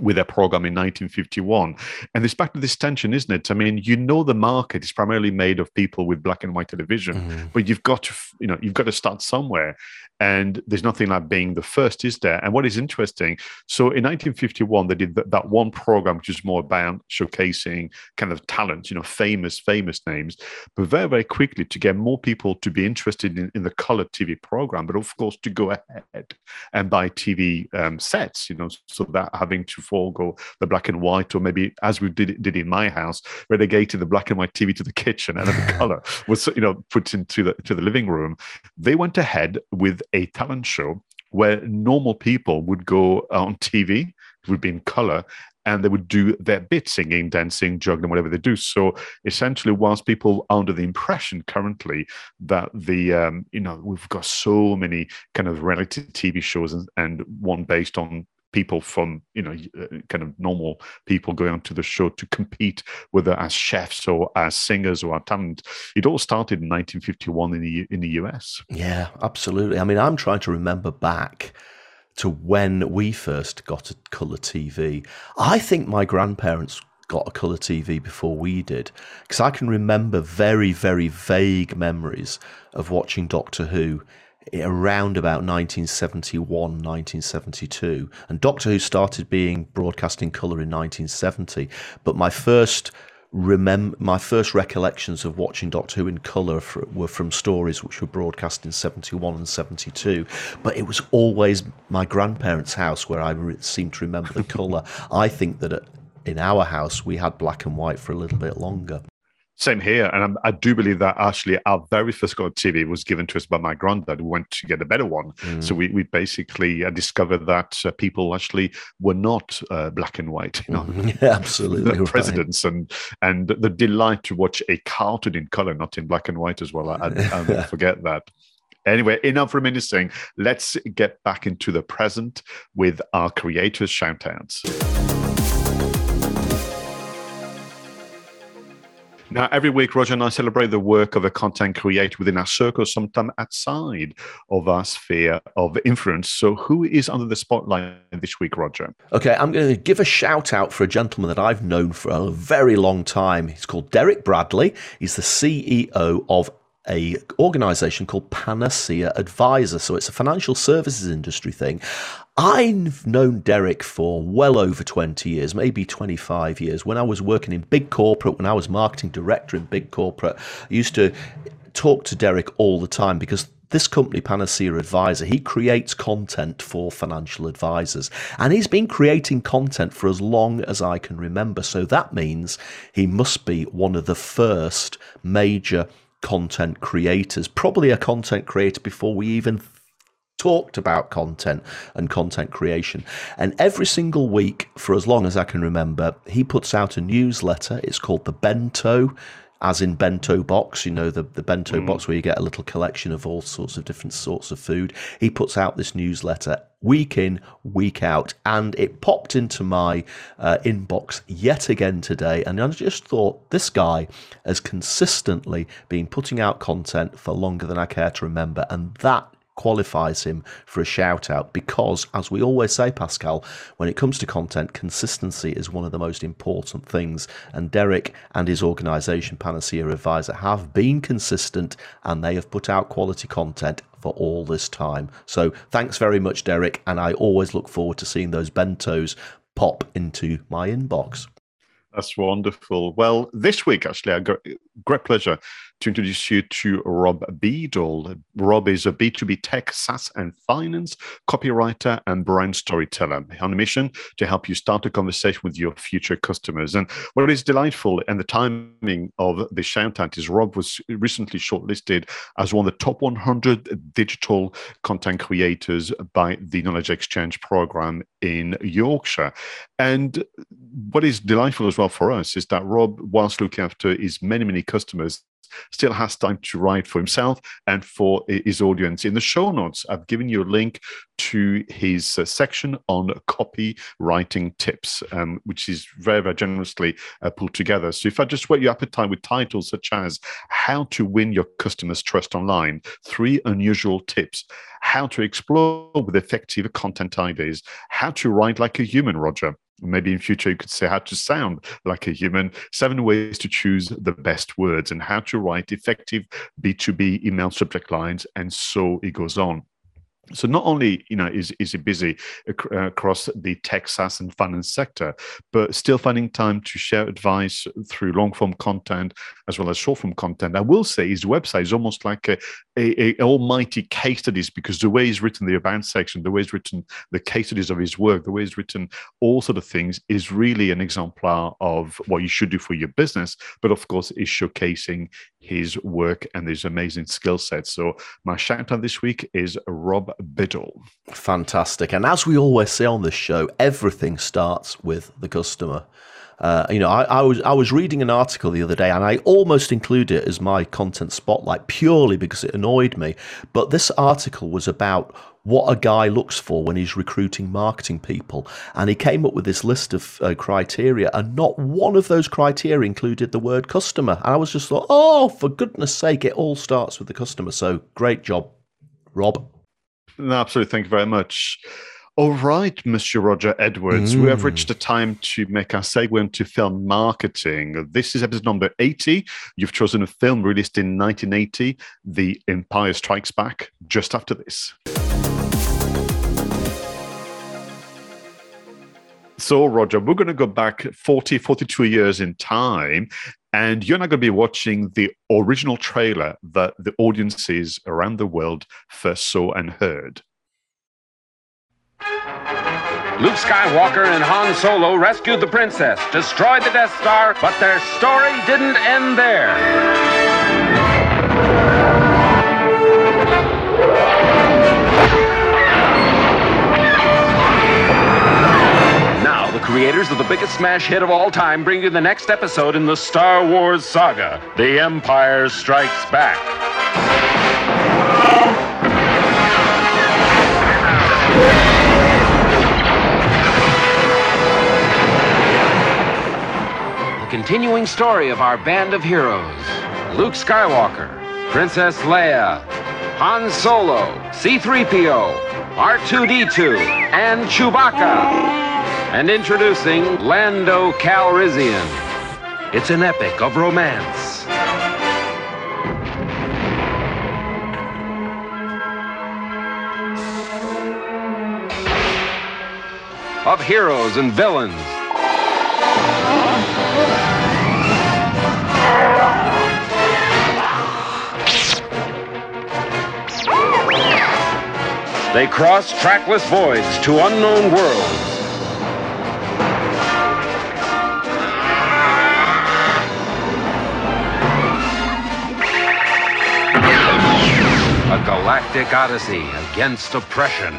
with their program in 1951. And it's back to this tension, isn't it? I mean, you know, the market is primarily made of people with black and white television, mm-hmm. but you've got to, you know, you've got to start somewhere. And there's nothing like being the first, is there? And what is interesting, so in 1951, they did that one program, which is more about showcasing kind of talent, you know, famous, famous names, but very, very quickly to get more people to be interested in, in the color TV program, but of course to go ahead and buy TV um, sets, you know, so that having to forego the black and white, or maybe as we did did in my house, relegated the black and white TV to the kitchen and the color was you know put into the to the living room. They went ahead with a talent show where normal people would go on TV, it would be in color, and they would do their bit singing, dancing, juggling, whatever they do. So essentially, whilst people are under the impression currently that the um, you know we've got so many kind of reality TV shows and, and one based on people from you know uh, kind of normal people going onto the show to compete whether as chefs or as singers or as talent. It all started in 1951 in the in the US yeah absolutely. I mean i'm trying to remember back to when we first got a color tv i think my grandparents got a colour TV before we did. Because I can remember very, very vague memories of watching Doctor Who around about 1971, 1972. And Doctor Who started being broadcast in colour in 1970. But my first remember my first recollections of watching Doctor Who in colour were from stories which were broadcast in 71 and 72 but it was always my grandparents house where I re- seem to remember the colour I think that at, in our house we had black and white for a little bit longer same here, and I'm, i do believe that actually our very first color TV was given to us by my granddad, who went to get a better one. Mm. So we, we basically uh, discovered that uh, people actually were not uh, black and white. You know, mm, yeah, absolutely, the presidents, and and the delight to watch a cartoon in color, not in black and white as well. I, I, never forget that. Anyway, enough reminiscing. Let's get back into the present with our creators' shoutouts. Now, every week, Roger and I celebrate the work of a content creator within our circle, sometimes outside of our sphere of influence. So, who is under the spotlight this week, Roger? Okay, I'm going to give a shout out for a gentleman that I've known for a very long time. He's called Derek Bradley. He's the CEO of a organization called Panacea Advisor. So it's a financial services industry thing. I've known Derek for well over 20 years, maybe 25 years. When I was working in big corporate, when I was marketing director in big corporate, I used to talk to Derek all the time because this company, Panacea Advisor, he creates content for financial advisors. And he's been creating content for as long as I can remember. So that means he must be one of the first major content creators, probably a content creator before we even talked about content and content creation. And every single week, for as long as I can remember, he puts out a newsletter. It's called The Bento as in bento box, you know, the, the bento mm. box where you get a little collection of all sorts of different sorts of food. He puts out this newsletter week in, week out, and it popped into my uh, inbox yet again today. And I just thought this guy has consistently been putting out content for longer than I care to remember, and that qualifies him for a shout out because, as we always say, Pascal, when it comes to content, consistency is one of the most important things. And Derek and his organization, Panacea Advisor, have been consistent and they have put out quality content for all this time. So thanks very much, Derek. And I always look forward to seeing those bentos pop into my inbox. That's wonderful. Well, this week, actually, I got great pleasure to introduce you to Rob Beadle. Rob is a B2B tech, SaaS, and finance copywriter and brand storyteller on a mission to help you start a conversation with your future customers. And what is delightful and the timing of the shout out is Rob was recently shortlisted as one of the top 100 digital content creators by the Knowledge Exchange program in Yorkshire. And what is delightful as well for us is that Rob, whilst looking after his many, many customers, still has time to write for himself and for his audience. In the show notes, I've given you a link to his uh, section on copywriting tips, um, which is very, very generously uh, pulled together. So if I just whet your appetite with titles such as How to Win Your Customers' Trust Online, Three Unusual Tips, How to Explore with Effective Content Ideas, How to Write Like a Human, Roger, maybe in future you could say how to sound like a human. Seven ways to choose the best words and how to write effective b2b email subject lines and so it goes on so not only you know is is he busy ac- uh, across the tech SaaS and finance sector, but still finding time to share advice through long form content as well as short form content. I will say his website is almost like a, a, a, almighty case studies because the way he's written the about section, the way he's written the case studies of his work, the way he's written all sort of things is really an exemplar of what you should do for your business. But of course, is showcasing his work and his amazing skill set. So my shout out this week is Rob Biddle. Fantastic. And as we always say on this show, everything starts with the customer. Uh, you know, I, I, was I was reading an article the other day, and I almost included it as my content spotlight purely because it annoyed me. But this article was about what a guy looks for when he's recruiting marketing people, and he came up with this list of uh, criteria, and not one of those criteria included the word customer. And I was just thought, oh, for goodness sake, it all starts with the customer. So great job, Rob. No, absolutely. Thank you very much. All right, Mr. Roger Edwards, mm. we have reached the time to make our segue into film marketing. This is episode number 80. You've chosen a film released in 1980, The Empire Strikes Back, just after this. So, Roger, we're going to go back 40, 42 years in time, and you're not going to be watching the original trailer that the audiences around the world first saw and heard. Luke Skywalker and Han Solo rescued the princess, destroyed the Death Star, but their story didn't end there. Creators of the biggest smash hit of all time bring you the next episode in the Star Wars saga The Empire Strikes Back. The continuing story of our band of heroes Luke Skywalker, Princess Leia, Han Solo, C3PO, R2D2, and Chewbacca. And introducing Lando Calrissian. It's an epic of romance. Of heroes and villains. They cross trackless voids to unknown worlds. Galactic odyssey against oppression.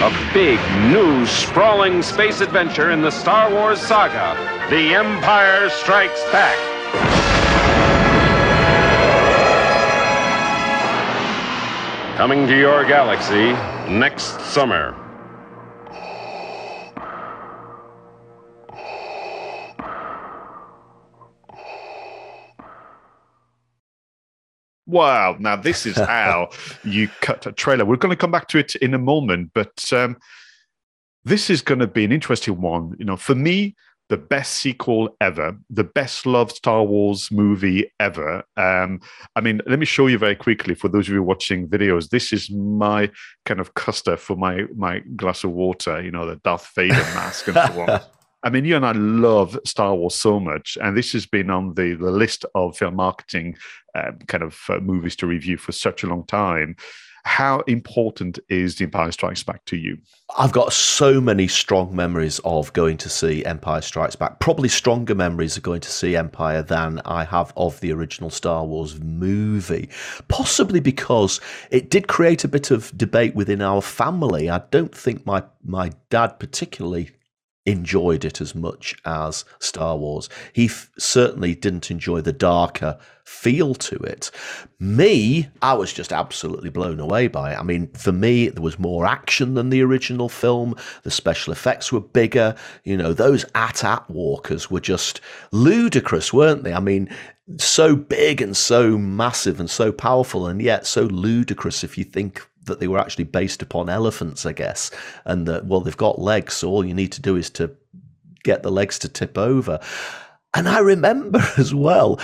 A big, new, sprawling space adventure in the Star Wars saga The Empire Strikes Back. Coming to your galaxy next summer. Wow. Now, this is how you cut a trailer. We're going to come back to it in a moment, but um, this is going to be an interesting one. You know, for me, the best sequel ever, the best loved Star Wars movie ever. Um, I mean, let me show you very quickly for those of you watching videos. This is my kind of custard for my my glass of water. You know, the Darth Vader mask and so on. I mean, you and I love Star Wars so much, and this has been on the, the list of film marketing uh, kind of uh, movies to review for such a long time. How important is The Empire Strikes Back to you? I've got so many strong memories of going to see Empire Strikes Back. Probably stronger memories of going to see Empire than I have of the original Star Wars movie. Possibly because it did create a bit of debate within our family. I don't think my my dad particularly enjoyed it as much as Star Wars. He f- certainly didn't enjoy the darker feel to it. Me, I was just absolutely blown away by it. I mean, for me, there was more action than the original film. The special effects were bigger. You know, those AT-AT walkers were just ludicrous, weren't they? I mean, so big and so massive and so powerful, and yet so ludicrous if you think that they were actually based upon elephants, I guess, and that well they've got legs, so all you need to do is to get the legs to tip over. And I remember as well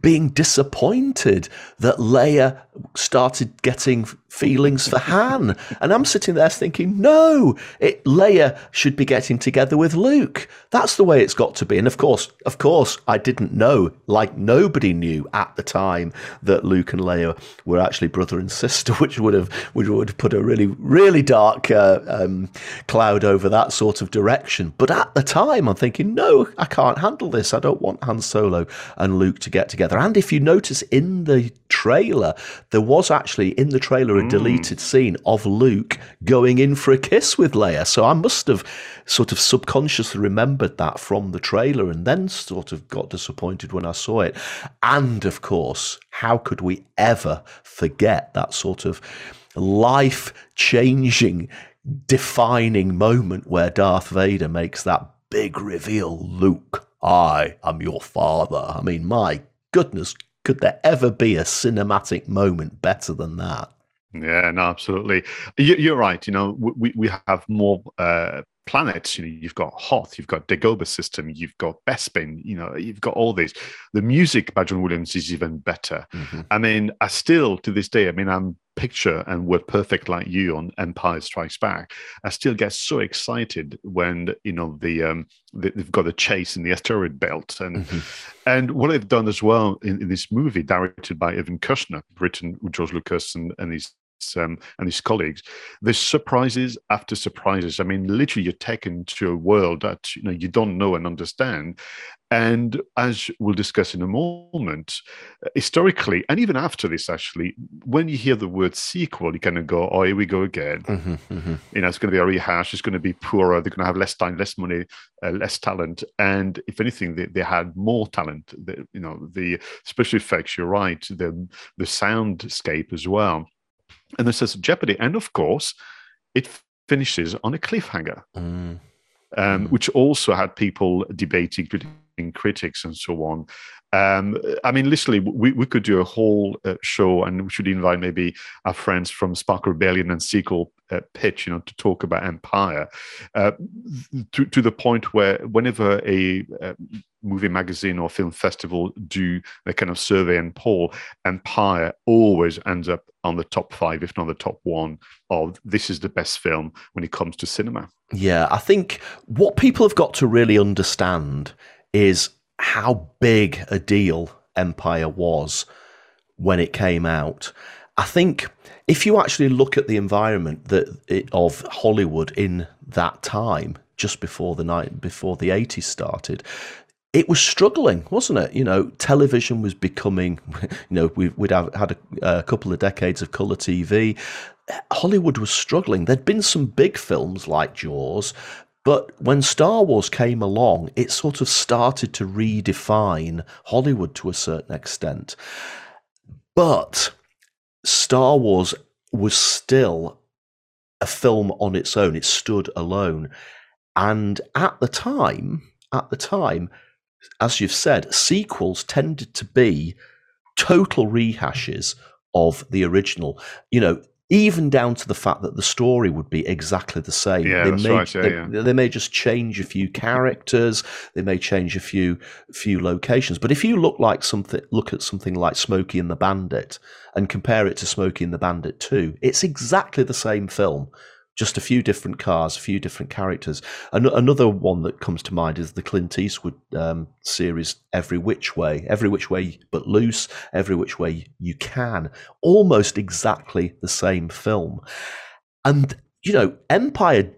being disappointed that Leia started getting feelings for Han. And I'm sitting there thinking, no, it, Leia should be getting together with Luke. That's the way it's got to be. And of course, of course, I didn't know, like nobody knew at the time, that Luke and Leia were actually brother and sister, which would have which would have put a really really dark uh, um, cloud over that sort of direction. But at the time, I'm thinking, no, I can't handle this. I don't want Han Solo and Luke to get together together. And if you notice in the trailer, there was actually in the trailer a hmm. deleted scene of Luke going in for a kiss with Leia. So I must have sort of subconsciously remembered that from the trailer and then sort of got disappointed when I saw it. And of course, how could we ever forget that sort of life changing, defining moment where Darth Vader makes that big reveal Luke, I am your father. I mean, my goodness, could there ever be a cinematic moment better than that? Yeah, no, absolutely. You, are right. You know, we, we have more uh, planets. You know, you've got Hoth, you've got Dagobah system, you've got Bespin. You know, you've got all these. The music by John Williams is even better. Mm-hmm. I mean, I still to this day. I mean, I'm picture and word perfect like you on Empire Strikes Back, I still get so excited when you know the um, they've got a chase in the asteroid belt and mm-hmm. and what they've done as well in, in, this movie, directed by Irvin Kershner, written with George Lucas and, and his um, and his colleagues, there's surprises after surprises. I mean, literally, you're taken to a world that you know you don't know and understand. And as we'll discuss in a moment, historically, and even after this, actually, when you hear the word sequel, you kind of go, "Oh, here we go again." Mm-hmm, mm-hmm. You know, it's going to be a rehash. It's going to be poorer. They're going to have less time, less money, uh, less talent. And if anything, they, they had more talent. The, you know, the special effects. You're right. The the soundscape as well and this is Jeopardy. And of course, it finishes on a cliffhanger, mm. Um, mm. which also had people debating, critics, and so on. Um, I mean, literally, we, we could do a whole uh, show, and we should invite maybe our friends from Spark Rebellion and Sequel uh, Pitch, you know, to talk about Empire, uh, to to the point where whenever a uh, movie magazine or film festival do a kind of survey and poll, Empire always ends up on the top five, if not the top one, of this is the best film when it comes to cinema. Yeah, I think what people have got to really understand is how big a deal Empire was when it came out. I think if you actually look at the environment that it, of Hollywood in that time, just before the night before the 80s started, it was struggling, wasn't it? You know, television was becoming, you know, we, would have had a, a, couple of decades of colour TV. Hollywood was struggling. There'd been some big films like Jaws, but when Star Wars came along, it sort of started to redefine Hollywood to a certain extent. But Star Wars was still a film on its own, it stood alone. And at the time, at the time, as you've said, sequels tended to be total rehashes of the original. You know, even down to the fact that the story would be exactly the same. Yeah, they that's may, right. Yeah, they, yeah. they, may just change a few characters. They may change a few few locations. But if you look like something, look at something like Smokey and the Bandit and compare it to Smokey and the Bandit Two, it's exactly the same film just a few different cars, a few different characters. An- another one that comes to mind is the Clint Eastwood um, series, Every Which Way, Every Which Way But Loose, Every Which Way You Can. Almost exactly the same film. And, you know, Empire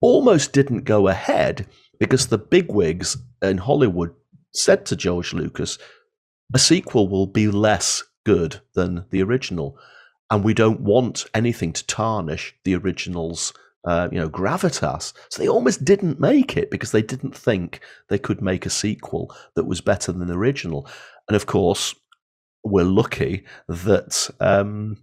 almost didn't go ahead because the bigwigs in Hollywood said to George Lucas, a sequel will be less good than the original and we don't want anything to tarnish the original's uh, you know gravitas. So they almost didn't make it because they didn't think they could make a sequel that was better than the original. And of course we're lucky that um,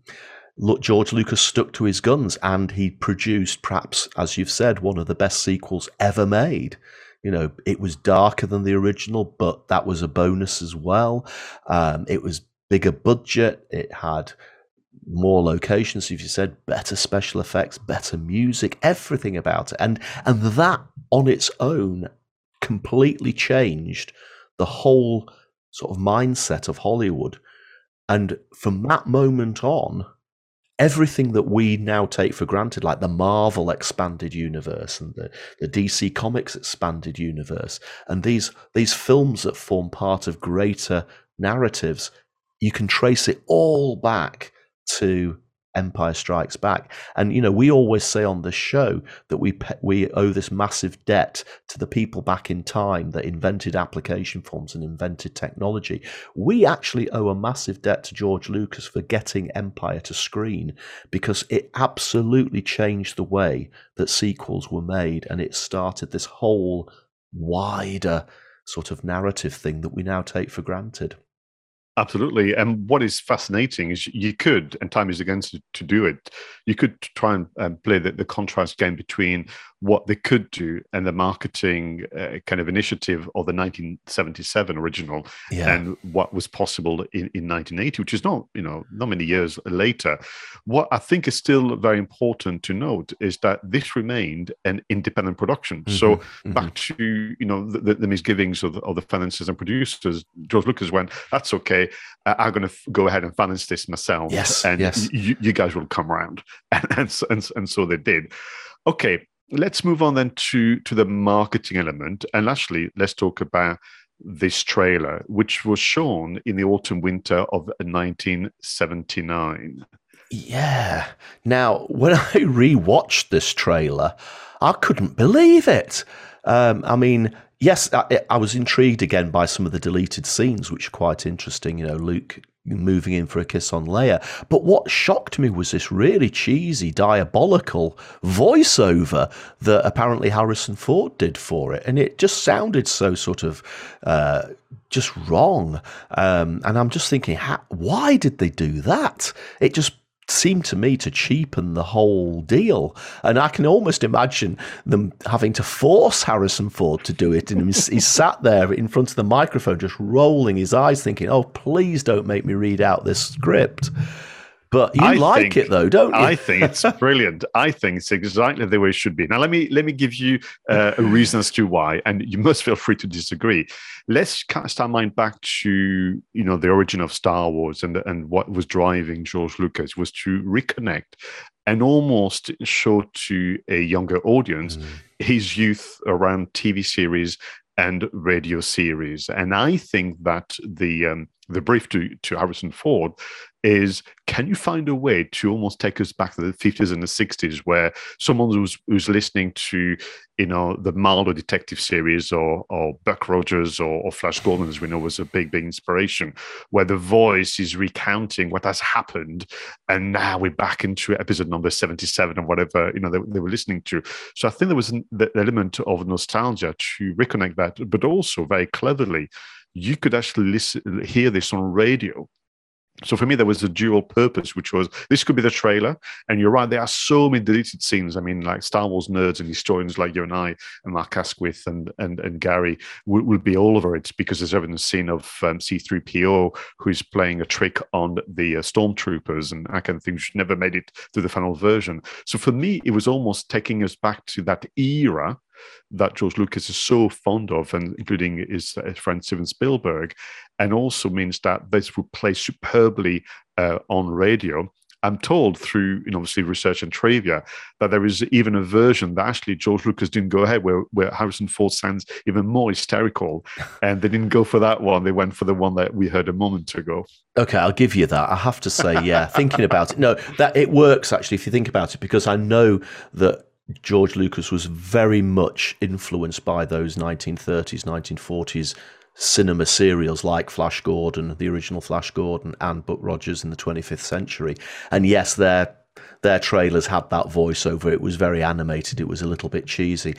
George Lucas stuck to his guns and he produced perhaps as you've said one of the best sequels ever made. You know it was darker than the original but that was a bonus as well. Um, it was bigger budget. It had more locations, if you said, better special effects, better music, everything about it. And and that on its own completely changed the whole sort of mindset of Hollywood. And from that moment on, everything that we now take for granted, like the Marvel expanded universe and the, the DC Comics expanded universe, and these these films that form part of greater narratives, you can trace it all back to Empire Strikes Back. And you know, we always say on this show that we we owe this massive debt to the people back in time that invented application forms and invented technology. We actually owe a massive debt to George Lucas for getting Empire to screen because it absolutely changed the way that sequels were made and it started this whole wider sort of narrative thing that we now take for granted. Absolutely. And what is fascinating is you could, and time is against to, to do it, you could try and um, play the, the, contrast game between what they could do and the marketing uh, kind of initiative of the 1977 original yeah. and what was possible in, in 1980, which is not, you know, not many years later. What I think is still very important to note is that this remained an independent production. Mm-hmm. So mm-hmm. back to, you know, the, the misgivings of the, of the financiers and producers, George Lucas went, that's okay uh, I'm going to f- go ahead and finance this myself. Yes, and yes. Y- you guys will come around, and and and, and so they did. Okay, let's move on then to to the marketing element, and actually let's talk about this trailer, which was shown in the autumn winter of 1979. Yeah. Now, when I rewatched this trailer, I couldn't believe it. Um, I mean, yes, I, I, was intrigued again by some of the deleted scenes, which are quite interesting. You know, Luke moving in for a kiss on Leia. But what shocked me was this really cheesy, diabolical voiceover that apparently Harrison Ford did for it. And it just sounded so sort of uh, just wrong. Um, and I'm just thinking, how, why did they do that? It just seemed to me to cheapen the whole deal. And I can almost imagine them having to force Harrison Ford to do it. And he's, sat there in front of the microphone, just rolling his eyes, thinking, oh, please don't make me read out this script. But you I like think, it though, don't you? I think it's brilliant. I think it's exactly the way it should be. Now, let me let me give you uh, a reason as to why, and you must feel free to disagree. Let's cast our mind back to you know the origin of Star Wars and and what was driving George Lucas was to reconnect and almost show to a younger audience mm. his youth around TV series and radio series. And I think that the um, the brief to, to Harrison Ford is can you find a way to almost take us back to the 50s and the 60s where someone who's, who's listening to you know the Marlowe detective series or or Buck Rogers or, or, Flash Gordon as we know was a big big inspiration where the voice is recounting what has happened and now we're back into episode number 77 or whatever you know they, they were listening to so I think there was an the element of nostalgia to reconnect that but also very cleverly you could actually listen, hear this on radio. So for me, there was a dual purpose, which was this could be the trailer. And you're right, there are so many deleted scenes. I mean, like Star Wars nerds and historians like you and I, and Mark Asquith and and, and Gary will, be all over it because there's evidence scene of um, C3PO who's playing a trick on the uh, stormtroopers and I kind of thing, which never made it to the final version. So for me, it was almost taking us back to that era that George Lucas is so fond of, and including his, his friend Steven Spielberg, and also means that this would play superbly uh, on radio. I'm told through, you know, obviously research and trivia that there is even a version that actually George Lucas didn't go ahead, where, where Harrison Ford sounds even more hysterical, and they didn't go for that one. They went for the one that we heard a moment ago. Okay, I'll give you that. I have to say, yeah, thinking about it, no, that it works actually if you think about it, because I know that George Lucas was very much influenced by those 1930s, 1940s cinema serials like Flash Gordon, the original Flash Gordon, and Buck Rogers in the 25th century. And yes, their their trailers had that voiceover. It was very animated. It was a little bit cheesy,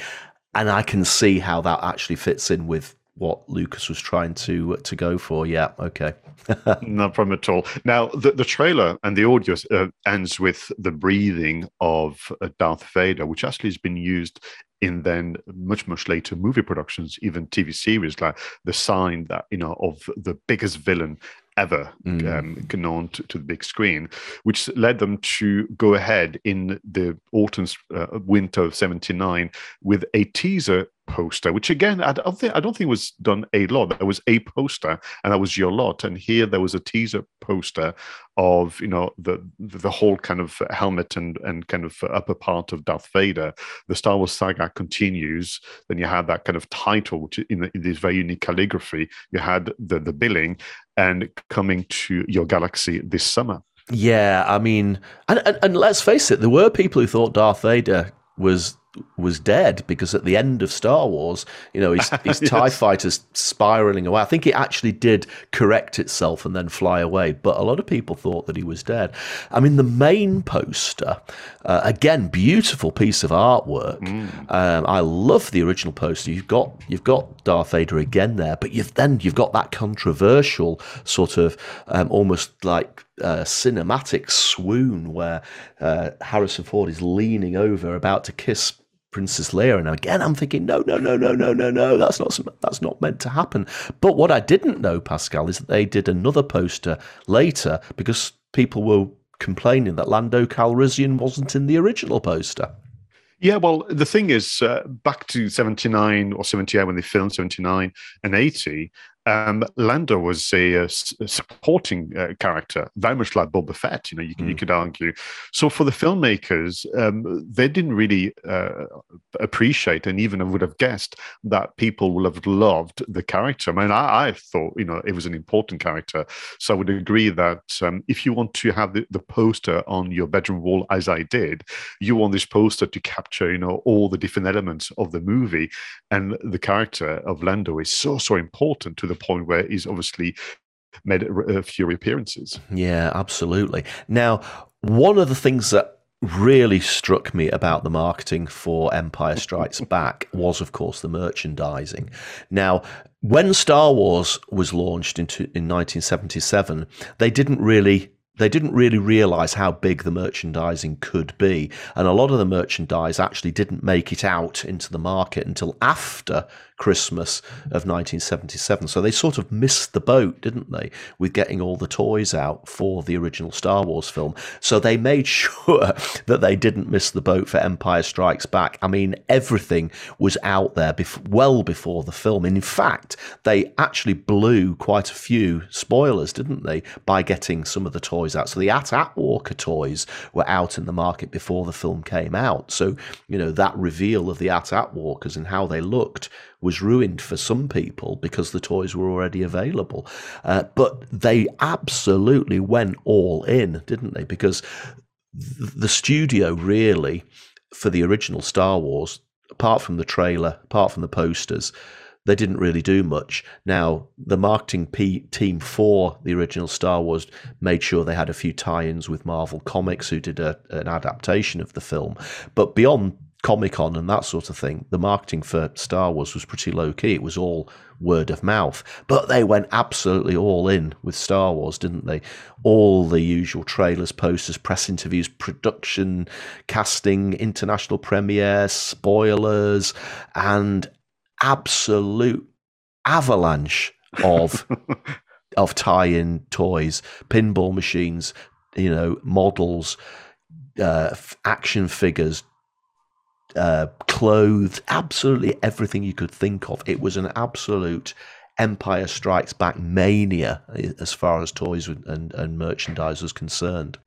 and I can see how that actually fits in with what Lucas was trying to to go for. Yeah, okay. no problem at all. Now, the, the trailer and the audio uh, ends with the breathing of uh, Darth Vader, which actually has been used in then much much later movie productions even tv series like the sign that you know of the biggest villain ever mm. um, known to, to, the big screen, which led them to go ahead in the autumn, uh, winter of 79 with a teaser poster, which again, I don't think I don't think was done a lot. There was a poster, and that was your lot. And here there was a teaser poster of you know the the whole kind of helmet and and kind of upper part of Darth Vader. The Star Wars saga continues. Then you had that kind of title, which in, the, in this very unique calligraphy. You had the the billing, and coming to your galaxy this summer. Yeah, I mean, and, and, and let's face it, there were people who thought Darth Vader was was dead because at the end of Star Wars, you know, his, his yes. TIE fighters spiraling away. I think it actually did correct itself and then fly away, but a lot of people thought that he was dead. I mean, the main poster, uh, again, beautiful piece of artwork. Mm. Um, I love the original poster. You've got you've got Darth Vader again there, but you've then you've got that controversial sort of um, almost like uh, cinematic swoon where uh, Harrison Ford is leaning over, about to kiss Princess Leia, and again I'm thinking, no, no, no, no, no, no, no, that's not that's not meant to happen. But what I didn't know, Pascal, is that they did another poster later because people were complaining that Lando Calrissian wasn't in the original poster. Yeah, well, the thing is, uh, back to 79 or 78 when they filmed 79 and 80, um, Lando was a, a supporting uh, character, very much like Boba Fett. You know, you, mm. you could argue. So for the filmmakers, um, they didn't really uh, appreciate, and even would have guessed that people would have loved the character. I mean, I, I, thought you know it was an important character, so I would agree that um, if you want to have the, the poster on your bedroom wall, as I did, you want this poster to capture you know all the different elements of the movie, and the character of Lando is so so important to the point where he's obviously made a few appearances. Yeah, absolutely. Now, one of the things that really struck me about the marketing for Empire Strikes Back was, of course, the merchandising. Now, when Star Wars was launched into, in 1977, they didn't really they didn't really realize how big the merchandising could be. And a lot of the merchandise actually didn't make it out into the market until after Christmas of 1977. So they sort of missed the boat, didn't they, with getting all the toys out for the original Star Wars film. So they made sure that they didn't miss the boat for Empire Strikes Back. I mean, everything was out there bef- well before the film. And in fact, they actually blew quite a few spoilers, didn't they, by getting some of the toys out. So the AT-AT Walker toys were out in the market before the film came out. So, you know, that reveal of the AT-AT Walkers and how they looked was ruined for some people because the toys were already available. Uh, but they absolutely went all in, didn't they? Because the studio really, for the original Star Wars, apart from the trailer, apart from the posters, they didn't really do much. Now, the marketing P- team for the original Star Wars made sure they had a few tie ins with Marvel Comics, who did a, an adaptation of the film. But beyond Comic Con and that sort of thing, the marketing for Star Wars was pretty low key. It was all word of mouth. But they went absolutely all in with Star Wars, didn't they? All the usual trailers, posters, press interviews, production, casting, international premiere, spoilers, and absolute avalanche of of tie-in toys, pinball machines, you know, models, uh, action figures, uh, clothes, absolutely everything you could think of. It was an absolute Empire Strikes Back mania as far as toys and, and merchandise was concerned.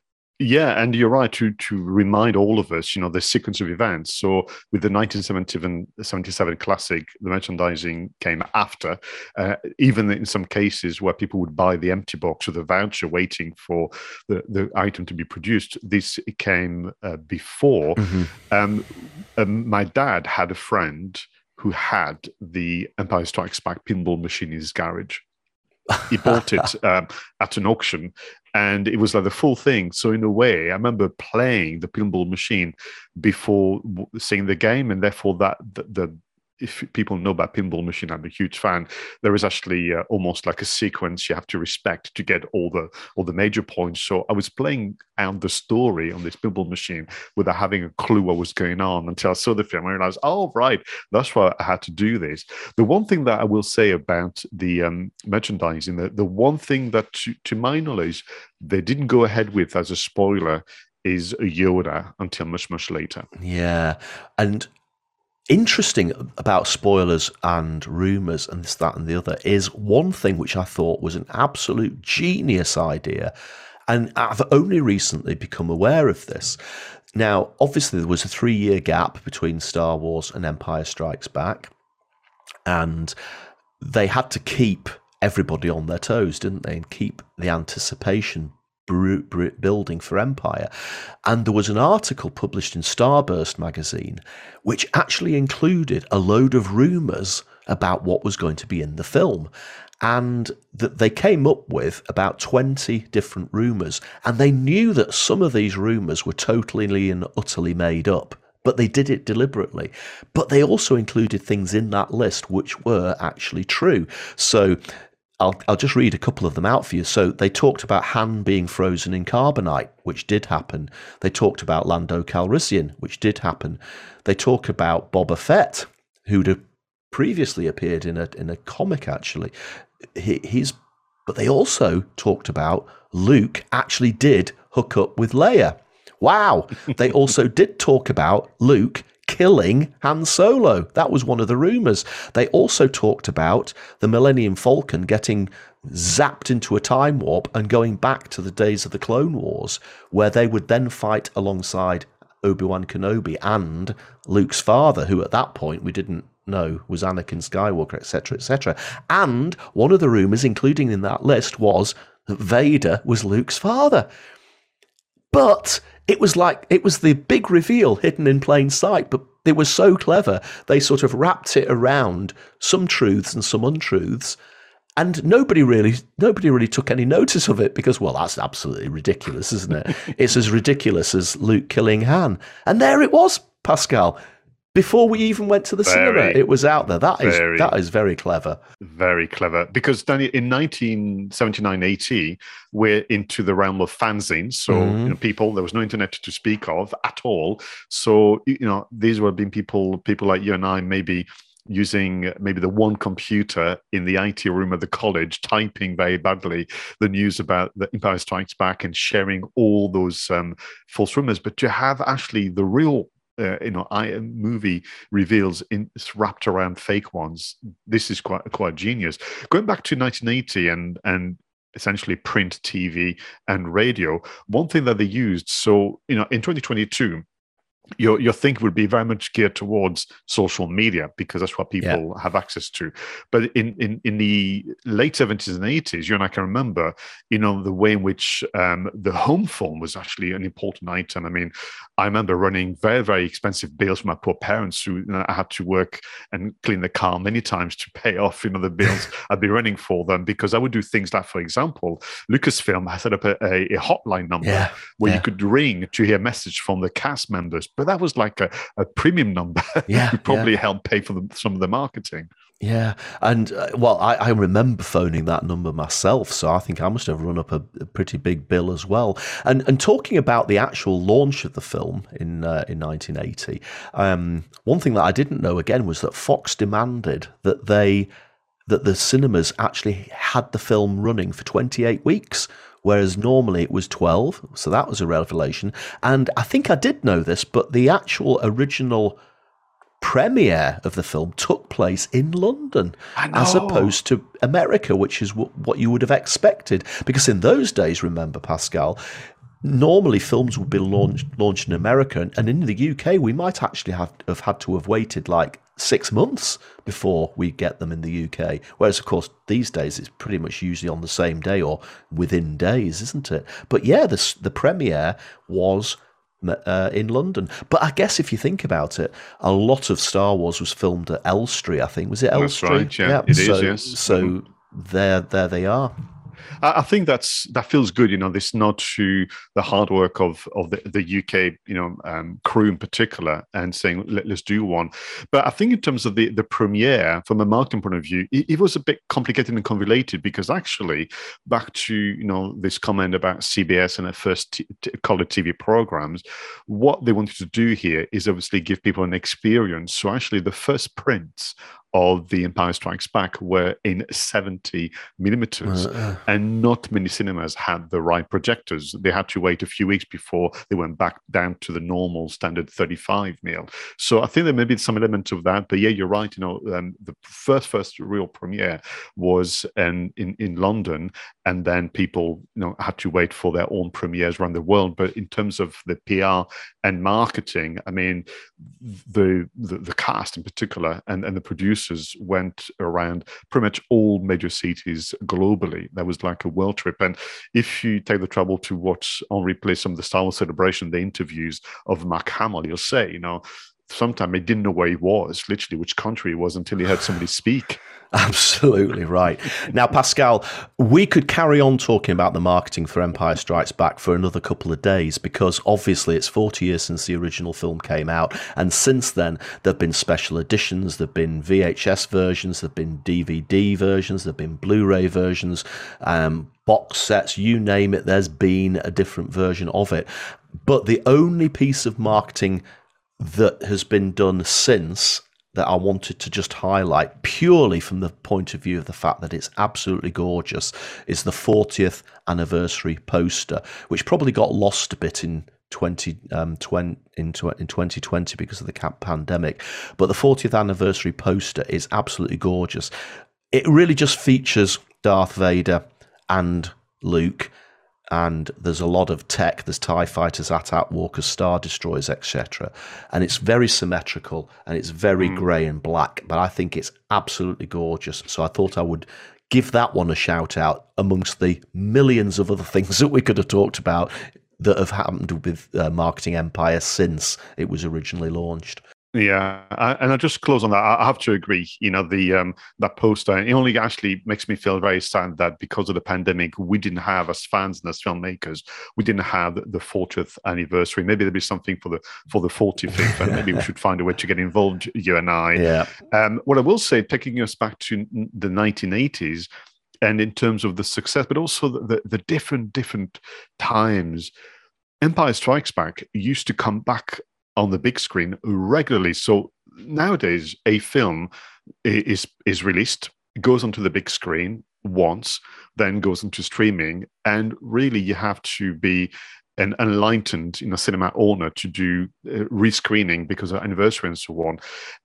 Yeah, and you're right to to remind all of us, you know, the sequence of events. So with the 1977 classic, the merchandising came after, uh, even in some cases where people would buy the empty box or the voucher waiting for the, the item to be produced. This came uh, before. Mm-hmm. Um, um, my dad had a friend who had the Empire Strikes Back pinball machine in his garage he bought it um, at an auction and it was like the full thing. So in a way i remember playing the pinball machine before seeing the game and therefore that the, the if people know about Pinball Machine, I'm a huge fan. There is actually uh, almost like a sequence you have to respect to get all the all the major points. So I was playing out the story on this Pinball Machine without having a clue what was going on until I saw the film. I realized, oh right, that's why I had to do this. The one thing that I will say about the um, merchandising, the, the one thing that, to, to my knowledge, they didn't go ahead with as a spoiler is Yoda until much much later. Yeah, and interesting about spoilers and rumors and this, that, and the other is one thing which I thought was an absolute genius idea. And I've only recently become aware of this. Now, obviously, there was a three year gap between Star Wars and Empire Strikes Back. And they had to keep everybody on their toes, didn't they? And keep the anticipation building for Empire. And there was an article published in Starburst magazine which actually included a load of rumours about what was going to be in the film. And that they came up with about 20 different rumours. And they knew that some of these rumours were totally and utterly made up but they did it deliberately. But they also included things in that list which were actually true. So I'll, I'll just read a couple of them out for you. So they talked about Han being frozen in carbonite, which did happen. They talked about Lando Calrissian, which did happen. They talk about Boba Fett, who'd previously appeared in a in a comic actually. He, he's but they also talked about Luke actually did hook up with Leia. Wow. they also did talk about Luke killing Han Solo. That was one of the rumors. They also talked about the Millennium Falcon getting zapped into a time warp and going back to the days of the Clone Wars, where they would then fight alongside Obi Wan Kenobi and Luke's father, who at that point we didn't know was Anakin Skywalker, etc., etc. And one of the rumors, including in that list, was that Vader was Luke's father. But it was like it was the big reveal hidden in plain sight, but they were so clever. They sort of wrapped it around some truths and some untruths. And nobody really, nobody really took any notice of it because, well, that's absolutely ridiculous, isn't it? it's as ridiculous as Luke killing Han, and there it was, Pascal before we even went to the very, cinema. It was out there. That is very, that is very clever. Very clever. Because then in 1979-80, we're into the realm of fanzines. So mm-hmm. you know, people there was no internet to speak of at all. So you know these were being people people like you and I maybe using maybe the one computer in the IT room of the college, typing very badly the news about the Empire Strikes Back and sharing all those um, false rumors. But to have actually the real uh, you know, I movie reveals in wrapped around fake ones. This is quite quite genius. Going back to 1980 and and essentially print TV and radio. One thing that they used, so you know, in 2022 your your thinking would be very much geared towards social media because that's what people yeah. have access to. But in, in in the late seventies and eighties, you and I can remember, you know, the way in which um, the home phone was actually an important item. I mean, I remember running very very expensive bills for my poor parents who you know, I had to work and clean the car many times to pay off, you know, the bills I'd be running for them because I would do things like, for example, Lucasfilm set up a, a, a hotline number yeah. where yeah. you could ring to hear a message from the cast members but that was like a, a premium number. Yeah, probably yeah. helped pay for the, some of the marketing. Yeah, and uh, well, I, I, remember phoning that number myself, so I think I must have run up a, a, pretty big bill as well. And and talking about the actual launch of the film in uh, in 1980, um, one thing that I didn't know again was that Fox demanded that they that the cinemas actually had the film running for 28 weeks whereas normally it was 12. So that was a revelation. And I think I did know this, but the actual original premiere of the film took place in London as opposed to America, which is w- what you would have expected. Because in those days, remember, Pascal, normally films would be launched launched in America, and, in the UK, we might actually have, have had to have waited like six months before we get them in the UK. Whereas, of course, these days it's pretty much usually on the same day or within days, isn't it? But yeah, the the premiere was. Uh, in London, but I guess if you think about it, a lot of Star Wars was filmed at Elstree. I think was it Elstree? Right. Yeah, yeah. it so, is, Yes. So mm-hmm. there, there they are. I think that's that feels good. You know, this nod to the hard work of of the, the UK, you know, um, crew in particular, and saying Let, us do one. But I think in terms of the the premiere, from a marketing point of view, it, it was a bit complicated and convoluted because actually, back to you know this comment about CBS and their first t- t- color TV programs, what they wanted to do here is obviously give people an experience. So actually, the first prints of The Empire Strikes Back were in 70 millimeters, uh, and not many cinemas had the right projectors. They had to wait a few weeks before they went back down to the normal standard 35 mil. So I think there may be some element of that. But yeah, you're right. You know, um, the first first real premiere was in, in in London, and then people you know had to wait for their own premieres around the world. But in terms of the PR and marketing, I mean, the the, the cast in particular and and the producers producers went around pretty much all major cities globally. That was like a world trip. And if you take the trouble to watch on replay some of the Star Wars celebration, the interviews of Mark Hamill, you'll say, you know, sometimes he didn't know where he was, literally which country he was until he heard somebody speak. Absolutely right. Now, Pascal, we could carry on talking about the marketing for Empire Strikes Back for another couple of days because obviously it's 40 years since the original film came out. And since then, there have been special editions, there have been VHS versions, there have been DVD versions, there have been Blu ray versions, um, box sets, you name it, there's been a different version of it. But the only piece of marketing that has been done since that I wanted to just highlight purely from the point of view of the fact that it's absolutely gorgeous is the 40th anniversary poster, which probably got lost a bit in 20, um, 20 into in 2020 because of the CAP pandemic. But the 40th anniversary poster is absolutely gorgeous. It really just features Darth Vader and Luke and there's a lot of tech. There's TIE fighters, AT-AT walkers, Star Destroyers, etc. And it's very symmetrical and it's very mm. grey and black, but I think it's absolutely gorgeous. So I thought I would give that one a shout out amongst the millions of other things that we could have talked about that have happened with uh, Marketing Empire since it was originally launched. Yeah, I, and I just close on that. I have to agree. You know, the um, that poster it only actually makes me feel very sad that because of the pandemic, we didn't have as fans and as filmmakers, we didn't have the 40th anniversary. Maybe there'll be something for the for the 45th, and maybe we should find a way to get involved. You and I. Yeah. Um, what I will say, taking us back to the 1980s, and in terms of the success, but also the, the, the different different times. Empire Strikes Back used to come back on the big screen regularly. So nowadays, a film is is released, goes onto the big screen once, then goes into streaming, and really you have to be an enlightened you know cinema owner to do uh, rescreening because of anniversary and so on.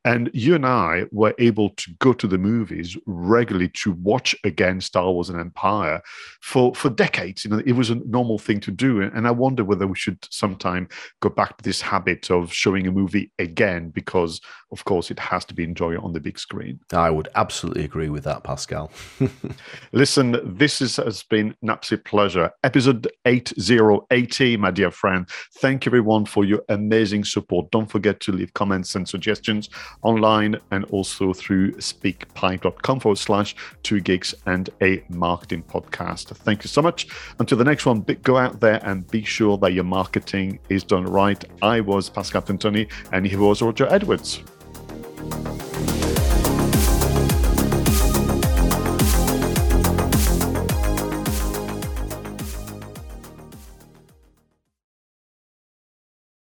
And you and i were able to go to the movies regularly to watch again star wars and empire for for decades. You know it was a normal thing to do and i wonder whether we should sometime go back to this habit of showing a movie again because of course it has to be enjoyed on the big screen. I would absolutely agree with that pascal. Listen this is, has been an absolute pleasure. Episode 808 my dear friend. Thank you, everyone, for your amazing support. Don't forget to leave comments and suggestions online and also through speakpipe.com forward slash Two Geeks and a marketing podcast. Thank you so much. Until the next one, go out there and be sure that your marketing is done right. I was Pascal Tintoni, and he was Roger Edwards.